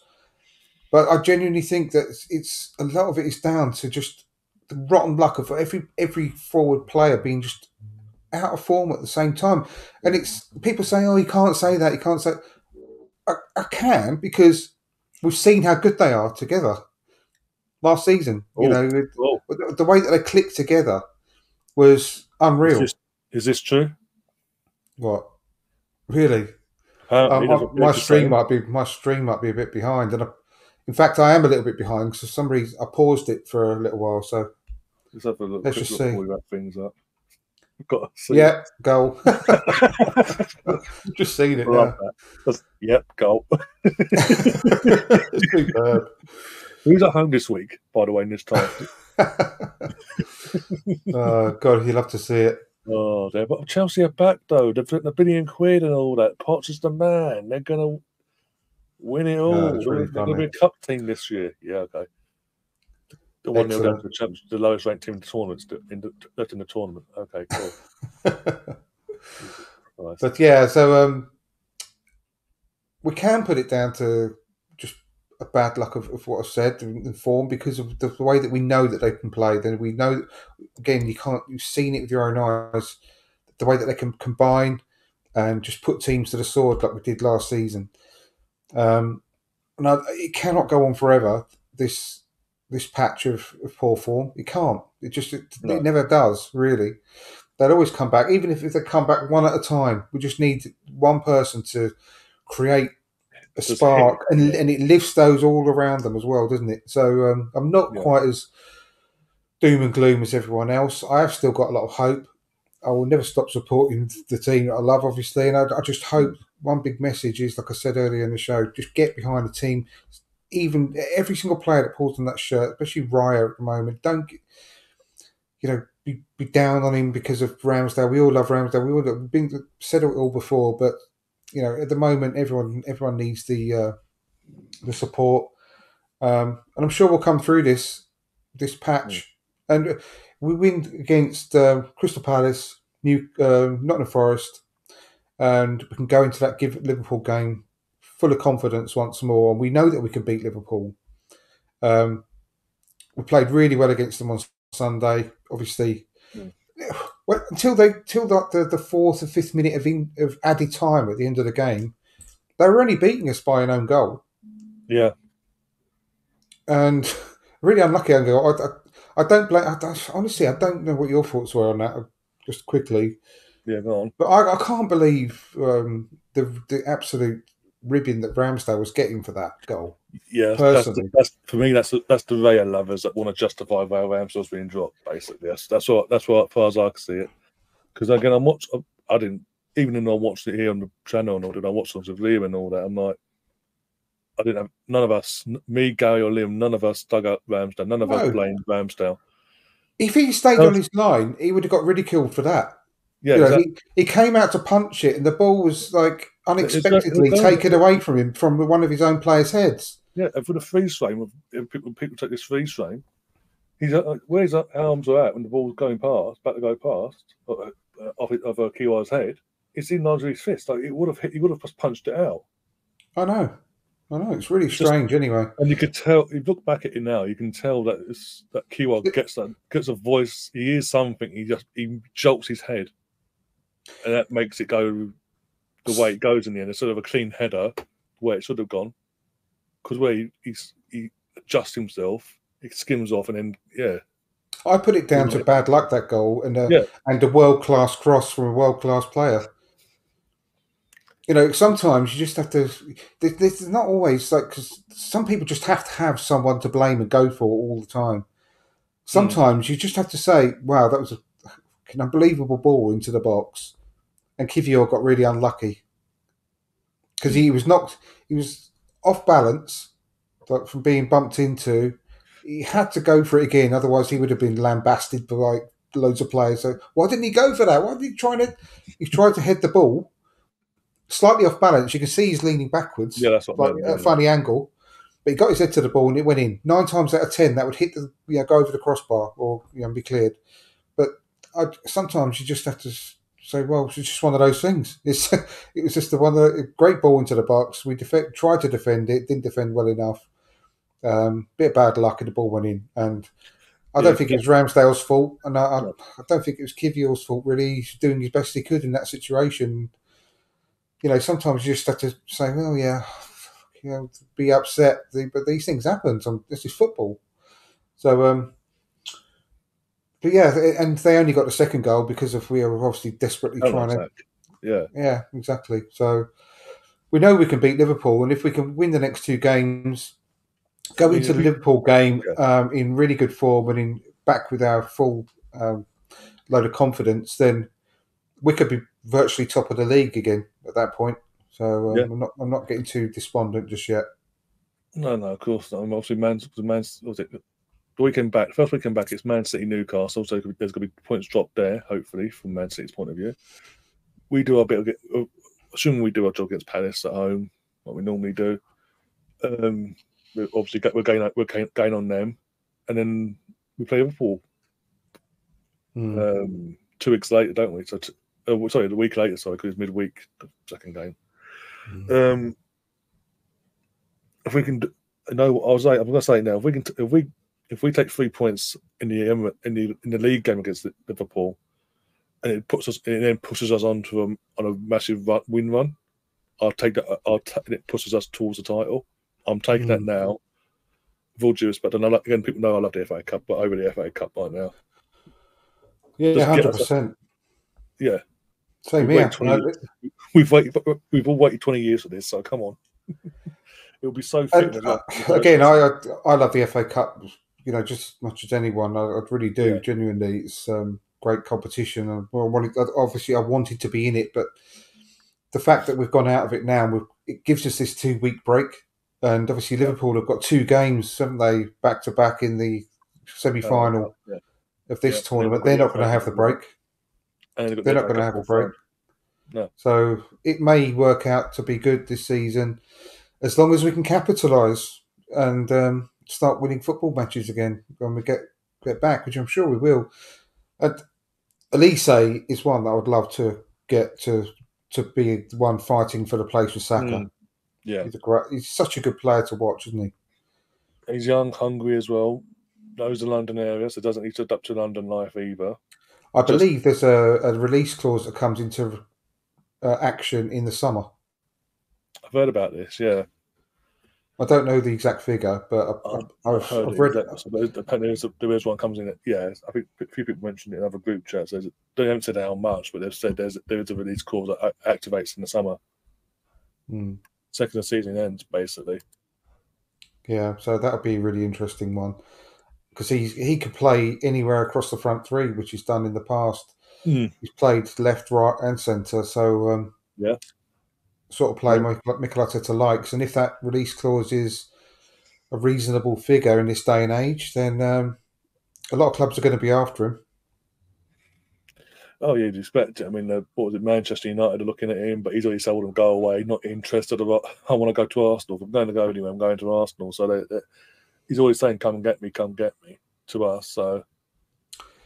but I genuinely think that it's, it's a lot of it is down to just the rotten luck of every every forward player being just out of form at the same time. And it's people say, "Oh, you can't say that. You can't say." I, I can because we've seen how good they are together last season. You Oh, know, Oh, the, the way that they clicked together was is unreal. this, is this true? What? Really? Um, my, my stream might be my stream might be a bit behind, and I, In fact, I am a little bit behind because for some reason I paused it for a little while. So Let's have a look. Let's just look see. before we wrap things up. Got to see. yeah, goal. Just seen it. Love now. that. Yep, goal. Superb. Who's at home this week, by the way, in this time? oh God, you'll love to see it. oh, there. But Chelsea are back, though. They've written a billion quid and all that. Poch's is the man. They're going to win it all. it's really They're going to be a cup team this year. Yeah, okay. The one nil down to the, the lowest ranked team in the tournament, in the, left in the tournament. Okay, cool. Nice. But yeah, so um, we can put it down to just a bad luck of, of what I've said and form because of the, the way that we know that they can play. Then we know again you can't you've seen it with your own eyes the way that they can combine and just put teams to the sword like we did last season. Um, and it cannot go on forever. This this patch of, of poor form, it can't. It just it, No. it never does really they'll always come back, even if, if they come back one at a time. We just need one person to create a spark, and, and it lifts those all around them as well, doesn't it? So um, I'm not Yeah. quite as doom and gloom as everyone else. I have still got a lot of hope. I will never stop supporting the team that I love, obviously, and I, I just hope one big message is, like I said earlier in the show, just get behind the team. Even every single player that pulls on that shirt, especially Raya at the moment, don't you know be, be down on him because of Ramsdale. We all love Ramsdale. We all we've been said it all before, but you know at the moment everyone everyone needs the uh, the support, um, and I'm sure we'll come through this this patch, and we win against uh, Crystal Palace, New uh, Nottingham Forest, and we can go into that give Liverpool game full of confidence once more, and we know that we can beat Liverpool. Um, we played really well against them on Sunday. Obviously, Mm. well, until they till like the, the fourth or fifth minute of in, of added time at the end of the game, they were only beating us by an own goal, Yeah, and really unlucky own goal. I, I, I don't blame. I don't, honestly, I don't know what your thoughts were on that. Just quickly, yeah, go on. but I, I can't believe um, the the absolute ribbon that Ramsdale was getting for that goal. Yeah, that's, that's, for me. That's the, that's the Raya lovers that want to justify why Ramsdale's being dropped. Basically, that's that's what that's what as far as I can see it. Because again, I'm watch. I didn't even though I watched it here on the channel and all that. I watched songs of Liam and all that. I'm like, I didn't have none of us, me, Gary, or Liam, none of us dug up Ramsdale. None of No. us blamed Ramsdale. If he stayed Oh. on his line, he would have got ridiculed for that. Yeah, you know, exactly. he, he came out to punch it, and the ball was like unexpectedly taken away from him from one of his own players' heads. Yeah, and for the freeze frame, of people, people take this freeze frame, he's uh, where his arms are at when the ball's going past, about to go past, uh, uh, off of uh, Kiwior's head. It's in his fist. Like it would have hit, he would have just punched it out. I know, I know. It's really It's just- strange. Anyway, And you could tell. If you look back at it now, you can tell that it's, that Kiwa gets that gets a voice. He is something. He just he jolts his head, and that makes it go the way it goes in the end. Instead of a clean header, where it should have gone, because where he he's, he adjusts himself, it skims off, and then yeah, I put it down to bad luck that goal and a, Yeah. and a world class cross from a world class player. You know, sometimes you just have to. This is not always like because some people just have to have someone to blame and go for all the time. Hmm. Sometimes you just have to say, "Wow, that was a, an unbelievable ball into the box," and Kiwior got really unlucky because he was knocked. He was off balance, like from being bumped into. He had to go for it again, otherwise he would have been lambasted by like loads of players. So why didn't he go for that? Why did he try to? He tried to head the ball slightly off balance. You can see he's leaning backwards yeah, that's what I like at a yeah. funny angle. But he got his head to the ball and it went in. Nine times out of ten, that would hit the you know, go over the crossbar or you know, be cleared. But I, sometimes you just have to s- say, well, it's just one of those things. It's it was just the one that a great ball into the box. We tried to defend it, didn't defend well enough. Um, bit of bad luck, and the ball went in. And I don't Yeah. think it was Ramsdale's fault, and I, I. I don't think it was Kiwior's fault. Really, he's doing his best he could in that situation. You know, sometimes you just have to say, well, yeah, you know, be upset, but these things happen. So this is football. So, um, but yeah, and they only got the second goal because of we were obviously desperately Oh, trying to exactly. Yeah, yeah, exactly. So we know we can beat Liverpool, and if we can win the next two games, go into the Liverpool game um, in really good form and in back with our full um, load of confidence, then we could be virtually top of the league again at that point. So um, Yeah. I'm not I'm not getting too despondent just yet. No, no, of course not. I mean, obviously, Man's Man's was it the weekend back. First weekend back, it's Man City, Newcastle. So there's going to be points dropped there, hopefully, from Man City's point of view. We do our bit. Of, uh, assuming we do our job against Palace at home, what we normally do. Um, we obviously we're going we're going, on them, and then we play Liverpool Mm. um, two weeks later, don't we? So, t- uh, sorry, the week later, sorry, because it's midweek, the second game. Mm. Um, if we can, do, no, I was like, I'm going to say now. If we can, if we, if we take three points in the in the in the league game against Liverpool, and it puts us, it then pushes us on to a, on a massive run, win run. I'll take that. I'll ta- and it pushes us towards the title. I'm taking that Mm. now. With all due respect, and I like, again, people know I love the FA Cup, but over the FA Cup by now. yeah, hundred percent. Yeah, Same We've here. 20 Uh, we've waited. We've all waited 20 years for this, so come on. It'll be so. And, uh, again, I I I love the FA Cup. You know, just as much as anyone. I, I really do. Yeah. Genuinely, it's um, great competition. And well, I wanted, obviously, I wanted to be in it, but the fact that we've gone out of it now, we've, it gives us this two week break. And obviously, Liverpool have got two games, haven't they, back to back in the semi final Yeah. of this Yeah, tournament. They're not going to have the break. And they've got They're not going to have a break. No. So it may work out to be good this season as long as we can capitalise and um, start winning football matches again when we get, get back, which I'm sure we will. And Olise is one that I would love to get to to be the one fighting for the place with Saka. Mm. Yeah, He's a great, he's such a good player to watch, isn't he? he's young, hungry as well. Knows the London area, so doesn't need to adapt to London life either. I Just- believe there's a, a release clause that comes into uh, action in the summer. I've heard about this. Yeah, I don't know the exact figure, but I, it. read That- so there is- apparently there is, one comes in. It. Yeah, I think a few people mentioned it in other group chats. There's, they haven't said how much, but they've said there's there is a release clause that activates in the summer. Mm. Second the season ends, basically. Yeah, so that would be a really interesting one because he he could play anywhere across the front three, which he's done in the past. Mm. He's played left, right, and centre. So um, Yeah. Sort of play. Mikel Arteta likes, and if that release clause is a reasonable figure in this day and age, then um, a lot of clubs are going to be after him. Oh, yeah, you'd expect it. I mean, uh, what was it? Manchester United are looking at him, but he's already told them go away, not interested. About, I want to go to Arsenal. If I'm going to go anywhere, I'm going to Arsenal. So they, they, he's always saying, "Come and get me, come get me" to us. So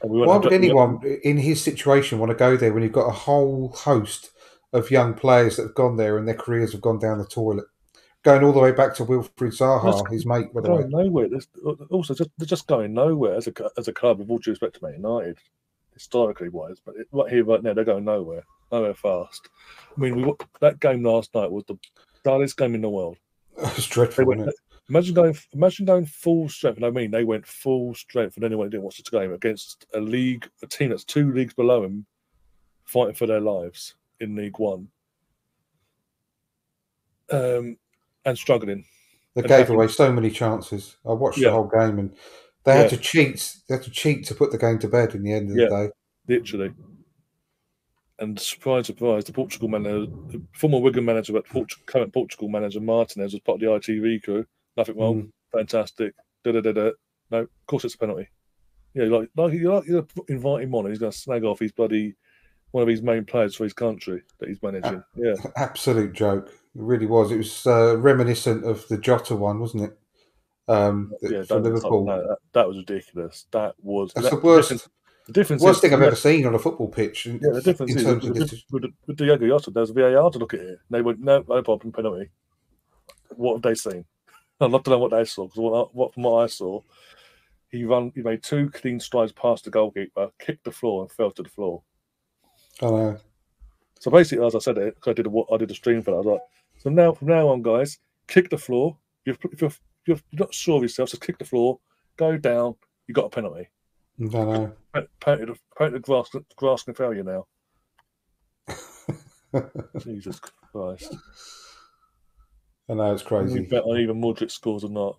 Why would anyone in his situation want to go there when you've got a whole host of young players that have gone there and their careers have gone down the toilet? Going all the way back to Wilfried Zaha, That's- his mate, by the way. going nowhere. There's, also, just, they're just going nowhere as a as a club. With all due respect to Man United, historically wise, but it, right here, right now, they're going nowhere, nowhere fast. I mean, we that game last night was the dullest game in the world. It was dreadful, went, it? imagine going, imagine going full strength. And I mean, they went full strength, and anyone didn't watch the game against a league, a team that's two leagues below them, fighting for their lives in League One, um, and struggling. They and gave having- away so many chances. I watched Yeah. the whole game and they had to cheat. They had to cheat to put the game to bed in the end of Yeah. the day. literally. And surprise, surprise, the Portugal manager, the former Wigan manager, but Port- current Portugal manager Martinez was part of the ITV crew. Nothing wrong, Mm. fantastic. Da da da da. No, of course it's a penalty. Yeah, like like you're, like, you're inviting him on, and he's going to snag off his bloody one of his main players for his country that he's managing. Yeah, Absolute joke. It really was. It was uh, reminiscent of the Jota one, wasn't it? Um, yeah. for Liverpool. that, that was ridiculous. That was That's the that- worst, difference- The difference worst is, thing I've yeah, ever seen on a football pitch. In, Yeah, the difference in is terms with, of this. with, with Diogo Jota, there's a VAR to look at it. They went, no, no problem, penalty. What have they seen? I'd love to know what they saw because what, what, from what I saw, he run, he made two clean strides past the goalkeeper, kicked the floor, and fell to the floor. I know. Uh, so basically, as I said it, I did a, what I did a stream for that. I was like, so now from now on, guys, kick the floor. If you're, if you're, if you're not sure of yourself, just kick the floor, go down. You got a penalty. I know. Apparently, the- grass, the grass can fail you now. Jesus Christ. I know it's crazy. You bet on even Mudryk scores or not.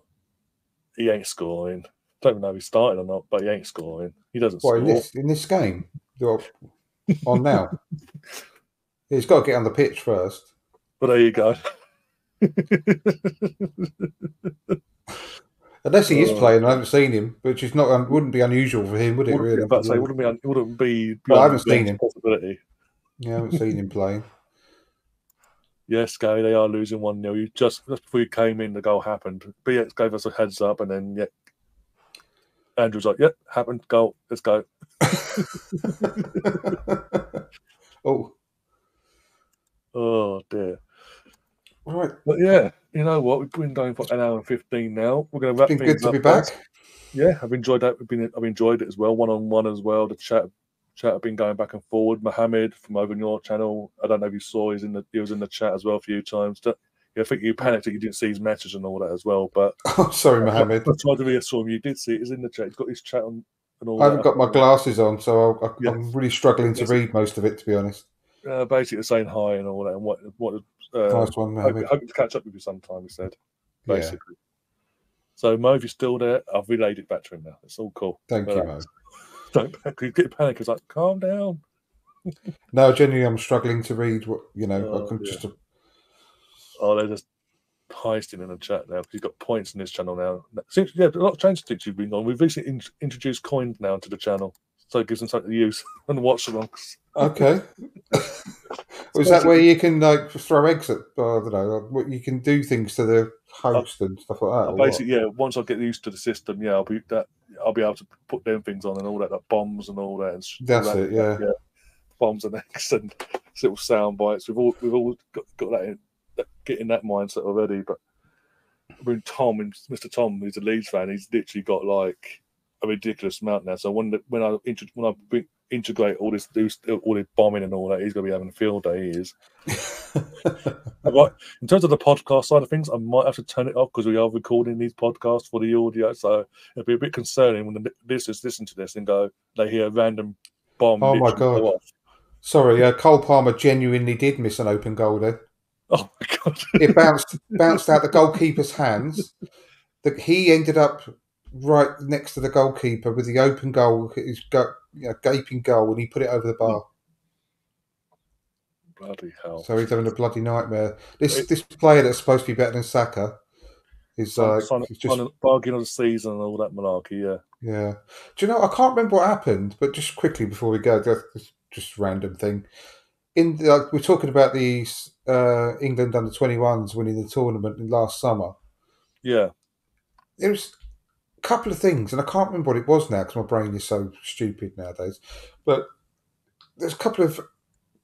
he ain't scoring. Don't even know if he's starting or not, but he ain't scoring. He doesn't What score. in this in this game? You're on now. He's got to get on the pitch first. But there you go. Unless he is Oh. playing, I haven't seen him, which is not wouldn't be unusual for him, would it? Wouldn't- Really? about to say, wouldn't be, un- wouldn't be. Well, I haven't seen him. Possibility. Yeah, I haven't seen him playing. Yes, Gary, they are losing 1 0. You just, just before you came in, the goal happened. BX gave us a heads up, and then, yeah. Andrew's like, yep, happened, goal, let's go. oh, Oh, dear. All right. But yeah, you know what? We've been going for an hour and 15 now. We're going to wrap Been things good to up, be back. Yeah, I've enjoyed that. We've been, I've enjoyed it as well, one on one as well. The chat, chat have been going back and forward. Mohammed from over on your channel, I don't know if you saw, he's in the, he was in the chat as well a few times. I think you panicked that you didn't see his message and all that as well. But Oh, sorry, Mohammed. I tried to reassure him. You did see it. It's in the chat. He's got his chat on I haven't got my glasses on, so I, I, Yeah. I'm really struggling to Yes. read most of it, to be honest. Uh, basically saying hi and all that. And what what uh, nice one, Mohammed. hope to catch up with you sometime. He said Yeah, basically. So Mo, if you're still there, I've relayed it back to him now. It's all cool. thank you, Mo. Don't. You get panic. It's like calm down. No, genuinely, I'm struggling to read. What you know, Oh, I can yeah. just Oh, they're just heisting in the chat now. Because he's got points in this channel now. Seems, yeah, a lot of changes since you've been on. We've recently in, introduced coins now to the channel, so it gives them something to use and watch alongs. okay. Was that where you can like throw eggs at? I don't know. like, what you can do things to the host and stuff like that. Uh, basically, yeah. Once I get used to the system, yeah, I'll be that. I'll be able to put them things on and all that, like bombs and all that. And That's all that, it, yeah. bombs and eggs and little sound bites. We've all we've all got, got that in, that, in that mindset already. But I mean, Tom Mr. Tom, who's a Leeds fan, he's literally got like a ridiculous amount now. So when when I when I bring, integrate all this all this bombing and all that, he's gonna be having a field day. He is. Right. In terms of the podcast side of things, I might have to turn it off because we are recording these podcasts for the audio. So it'd be a bit concerning when the listeners listen to this and go, they hear a random bomb. Oh my God. Sorry, uh, Cole Palmer genuinely did miss an open goal there. Oh my god! It bounced bounced out the goalkeeper's hands. The, he ended up right next to the goalkeeper with the open goal, his go, you know, gaping goal, and he put it over the bar. Bloody hell! So he's having a bloody nightmare. This It- this player that's supposed to be better than Saka is like uh, he's just bargain of the season and all that malarkey. Yeah, Yeah. Do you know? I can't remember what happened, but just quickly before we go, just, just random thing. In the, like, we're talking about the uh, England under twenty ones winning the tournament last summer. yeah. There was a couple of things, and I can't remember what it was now because my brain is so stupid nowadays. But there's a couple of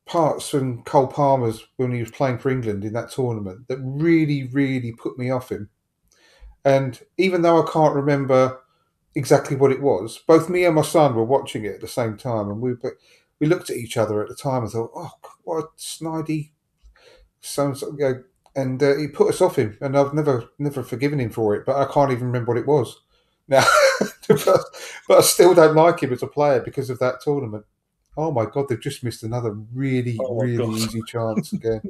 parts from Cole Palmer's when he was playing for England in that tournament that really, really put me off him. And even though I can't remember exactly what it was, both me and my son were watching it at the same time, and we we looked at each other at the time and thought, "Oh, what a snidey so you know, and uh, he put us off him, and I've never never forgiven him for it. But I can't even remember what it was now. but, but I still don't like him as a player because of that tournament. Oh my god, they've just missed another really Oh really God. easy chance again.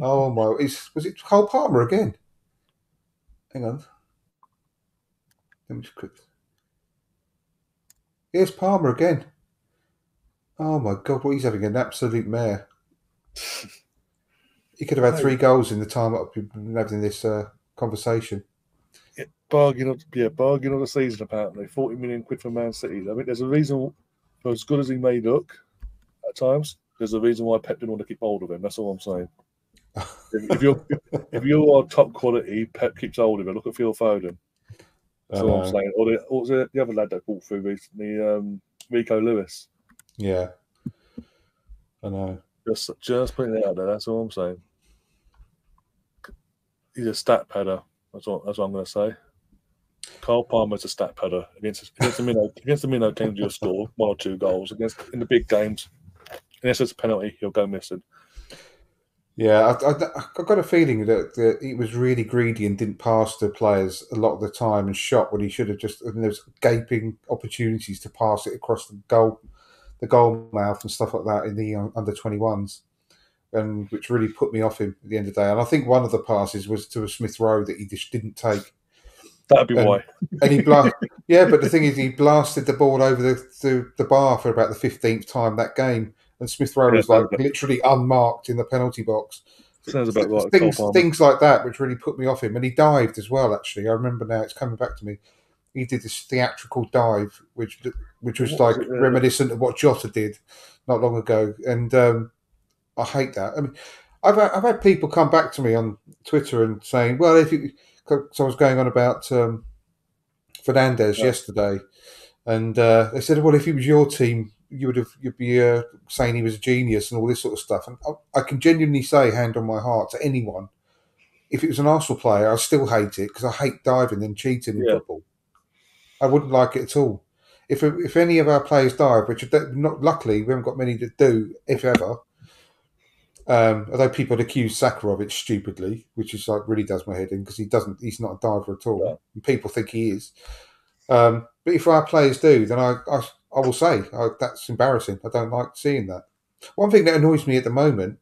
oh my, is was it Cole Palmer again? Hang on, let me just quick. Here's Palmer again. Oh my god, what he's having an absolute mare. He could have had three goals in the time I've been having this uh, conversation. Bargain of yeah, bargain of the season apparently. Forty million quid for Man City. I mean, there's a reason for as good as he may look at times. There's a reason why Pep didn't want to keep hold of him. That's all I'm saying. if, if you're if you are top quality, Pep keeps hold of him. Look at Phil Foden. That's all I'm Uh, saying. Or the, was the, the other lad that brought through recently, um, Rico Lewis. Yeah, I know. Just just putting it out there. That's all I'm saying. He's a stat padder. That's what that's what I'm going to say. Cole Palmer's a stat padder against against the minnow against the minnow teams. You'll score one or two goals against in the big games. Unless it's a penalty, he'll go missing. Yeah, I, I, I got a feeling that, that he was really greedy and didn't pass to players a lot of the time and shot when he should have just. And there was gaping opportunities to pass it across the goal, the goal mouth and stuff like that in the uh, under twenty ones, and which really put me off him at the end of the day. And I think one of the passes was to a Smith Rowe that he just didn't take. That'd be And- why. and he blast, yeah, but the thing is, he blasted the ball over the, the, the bar for about the fifteenth time that game, and Smith Rowe was like literally unmarked in the penalty box. Sounds about right. things, things like that, which really put me off him, and he dived as well. Actually, I remember now; it's coming back to me. He did this theatrical dive, which which was What like was it, uh, reminiscent of what Jota did not long ago, and um, I hate that. I mean, I've had- I've had people come back to me on Twitter and saying, "Well, if you," because I was going on about um, Fernandes Yeah. yesterday, and uh, they said, "Well, if he was your team, you would have you'd be uh, saying he was a genius and all this sort of stuff." And I, I can genuinely say, hand on my heart, to anyone, if it was an Arsenal player, I still hate it because I hate diving and cheating in football. I wouldn't like it at all. If if any of our players dive, which not luckily we haven't got many that do, if ever. Um, although people had accused Saka of stupidly, which is like really does my head in because he doesn't, he's not a diver at all. Yeah. And people think he is. Um, but if our players do, then I, I, I will say I, that's embarrassing. I don't like seeing that. One thing that annoys me at the moment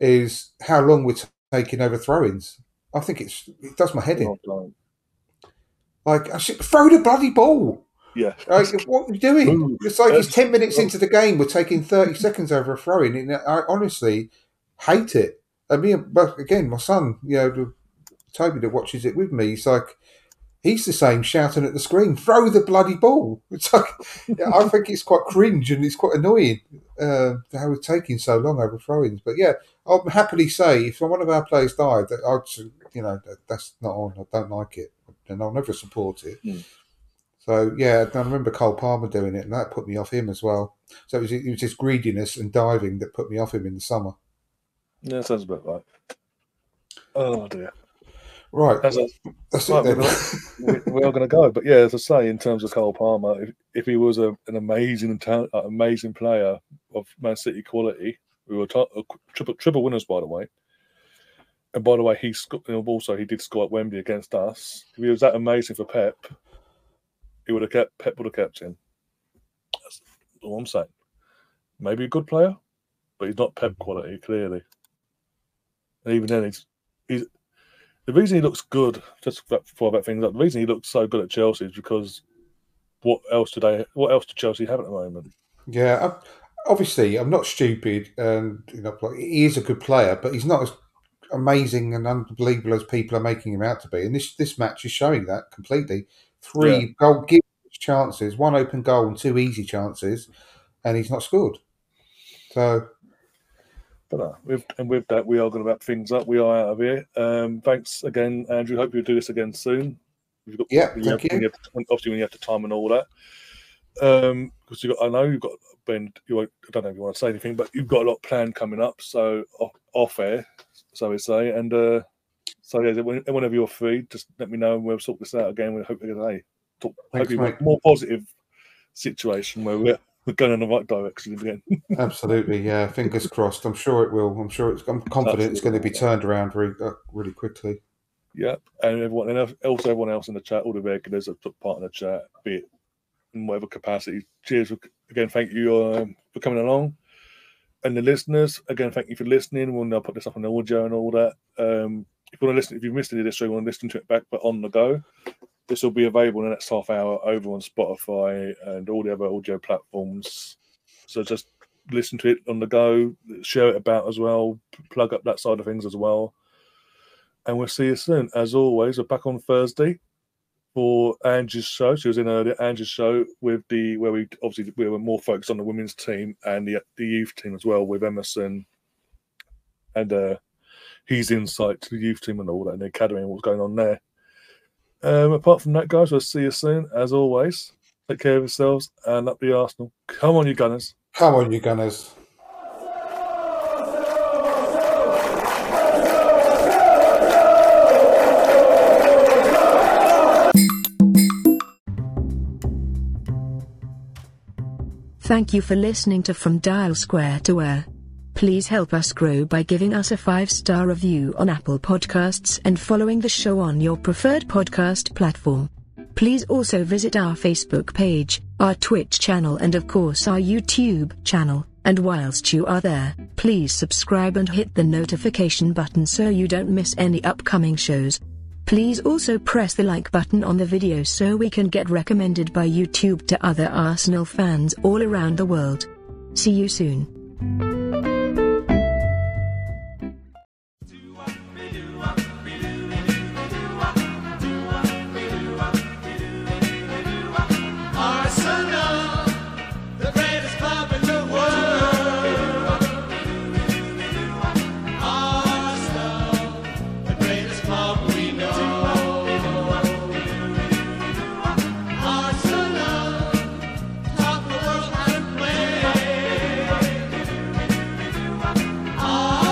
is how long we're taking over throw-ins. I think it's it does my head in. Like I should, throw the bloody ball. Yeah. Like, what are you doing? It's like it's ten minutes into the game. We're taking thirty seconds over a throw in, and I honestly hate it. I mean, but again, my son, you know, Toby that watches it with me, he's like, he's the same, shouting at the screen, "Throw the bloody ball!" It's like, I think it's quite cringe and it's quite annoying uh, how we're taking so long over throw-ins. But yeah, I'll happily say if one of our players died, that I'd, you know, that, that's not on. I don't like it, and I'll never support it. Hmm. So yeah, I remember Cole Palmer doing it, and that put me off him as well. So it was, it was his greediness and diving that put me off him in the summer. Yeah, that sounds about right. Oh dear. Right, As a, that's right, it we're, then. we- we are going to go, but yeah, as I say, in terms of Cole Palmer, if, if he was a, an amazing, uh, amazing player of Man City quality, we were t- uh, triple triple winners, by the way. And by the way, he sco- you know, also he did score at Wembley against us. If he was that amazing for Pep, he would have kept Pep would have kept him. That's all I'm saying. Maybe a good player, but he's not Pep quality clearly. And even then, he's he's the reason he looks good. Just before back things up, the reason he looks so good at Chelsea is because what else do they? What else do Chelsea have at the moment? Yeah, obviously, I'm not stupid, and you know, he is a good player, but he's not as amazing and unbelievable as people are making him out to be. And this this match is showing that completely. Three goal given chances, one open goal, and two easy chances, and he's not scored. So But no, with, and with that, we are going to wrap things up. We are out of here. Um, thanks again, Andrew. Hope you'll do this again soon. You've got, Yeah, when thank have, when you. have to- obviously, when you have the time and all that. Um, because you got, I know you've got Ben. You won't, I don't know if you want to say anything, but you've got a lot planned coming up. So off, off air, so we say, and uh, so yeah, whenever you're free, just let me know and we'll sort this out again. We hope we're going to talk, Thanks, hopefully more positive situation where we're, we're going in the right direction again. absolutely, yeah. Fingers crossed. I'm sure it will. I'm sure it's. I'm confident it's going to be turned around very uh, really quickly. Yep, and everyone, and also everyone else in the chat, all the regulars that took part in the chat, be it in whatever capacity. Cheers again. Thank you um, for coming along, and the listeners again. Thank you for listening. We'll now put this up on the audio and all that. Um, if you want to listen, if you've missed any of this, or you want to listen to it back, but on the go, this will be available in the next half hour over on Spotify and all the other audio platforms. So just listen to it on the go, share it about as well, plug up that side of things as well and we'll see you soon. As always, we're back on Thursday for Angie's show. She was in earlier. Angie's show with the where we obviously we were more focused on the women's team and the the youth team as well with Emerson and uh his insight to the youth team and all that in the academy and what's going on there. Um, apart from that, guys, we'll see you soon. As always, take care of yourselves and up the Arsenal. Come on, you Gunners. Come on, you Gunners. Thank you for listening to From Dial Square to Where. Please help us grow by giving us a five star review on Apple Podcasts and following the show on your preferred podcast platform. Please also visit our Facebook page, our Twitch channel, and of course our YouTube channel. And whilst you are there, please subscribe and hit the notification button so you don't miss any upcoming shows. Please also press the like button on the video so we can get recommended by YouTube to other Arsenal fans all around the world. See you soon.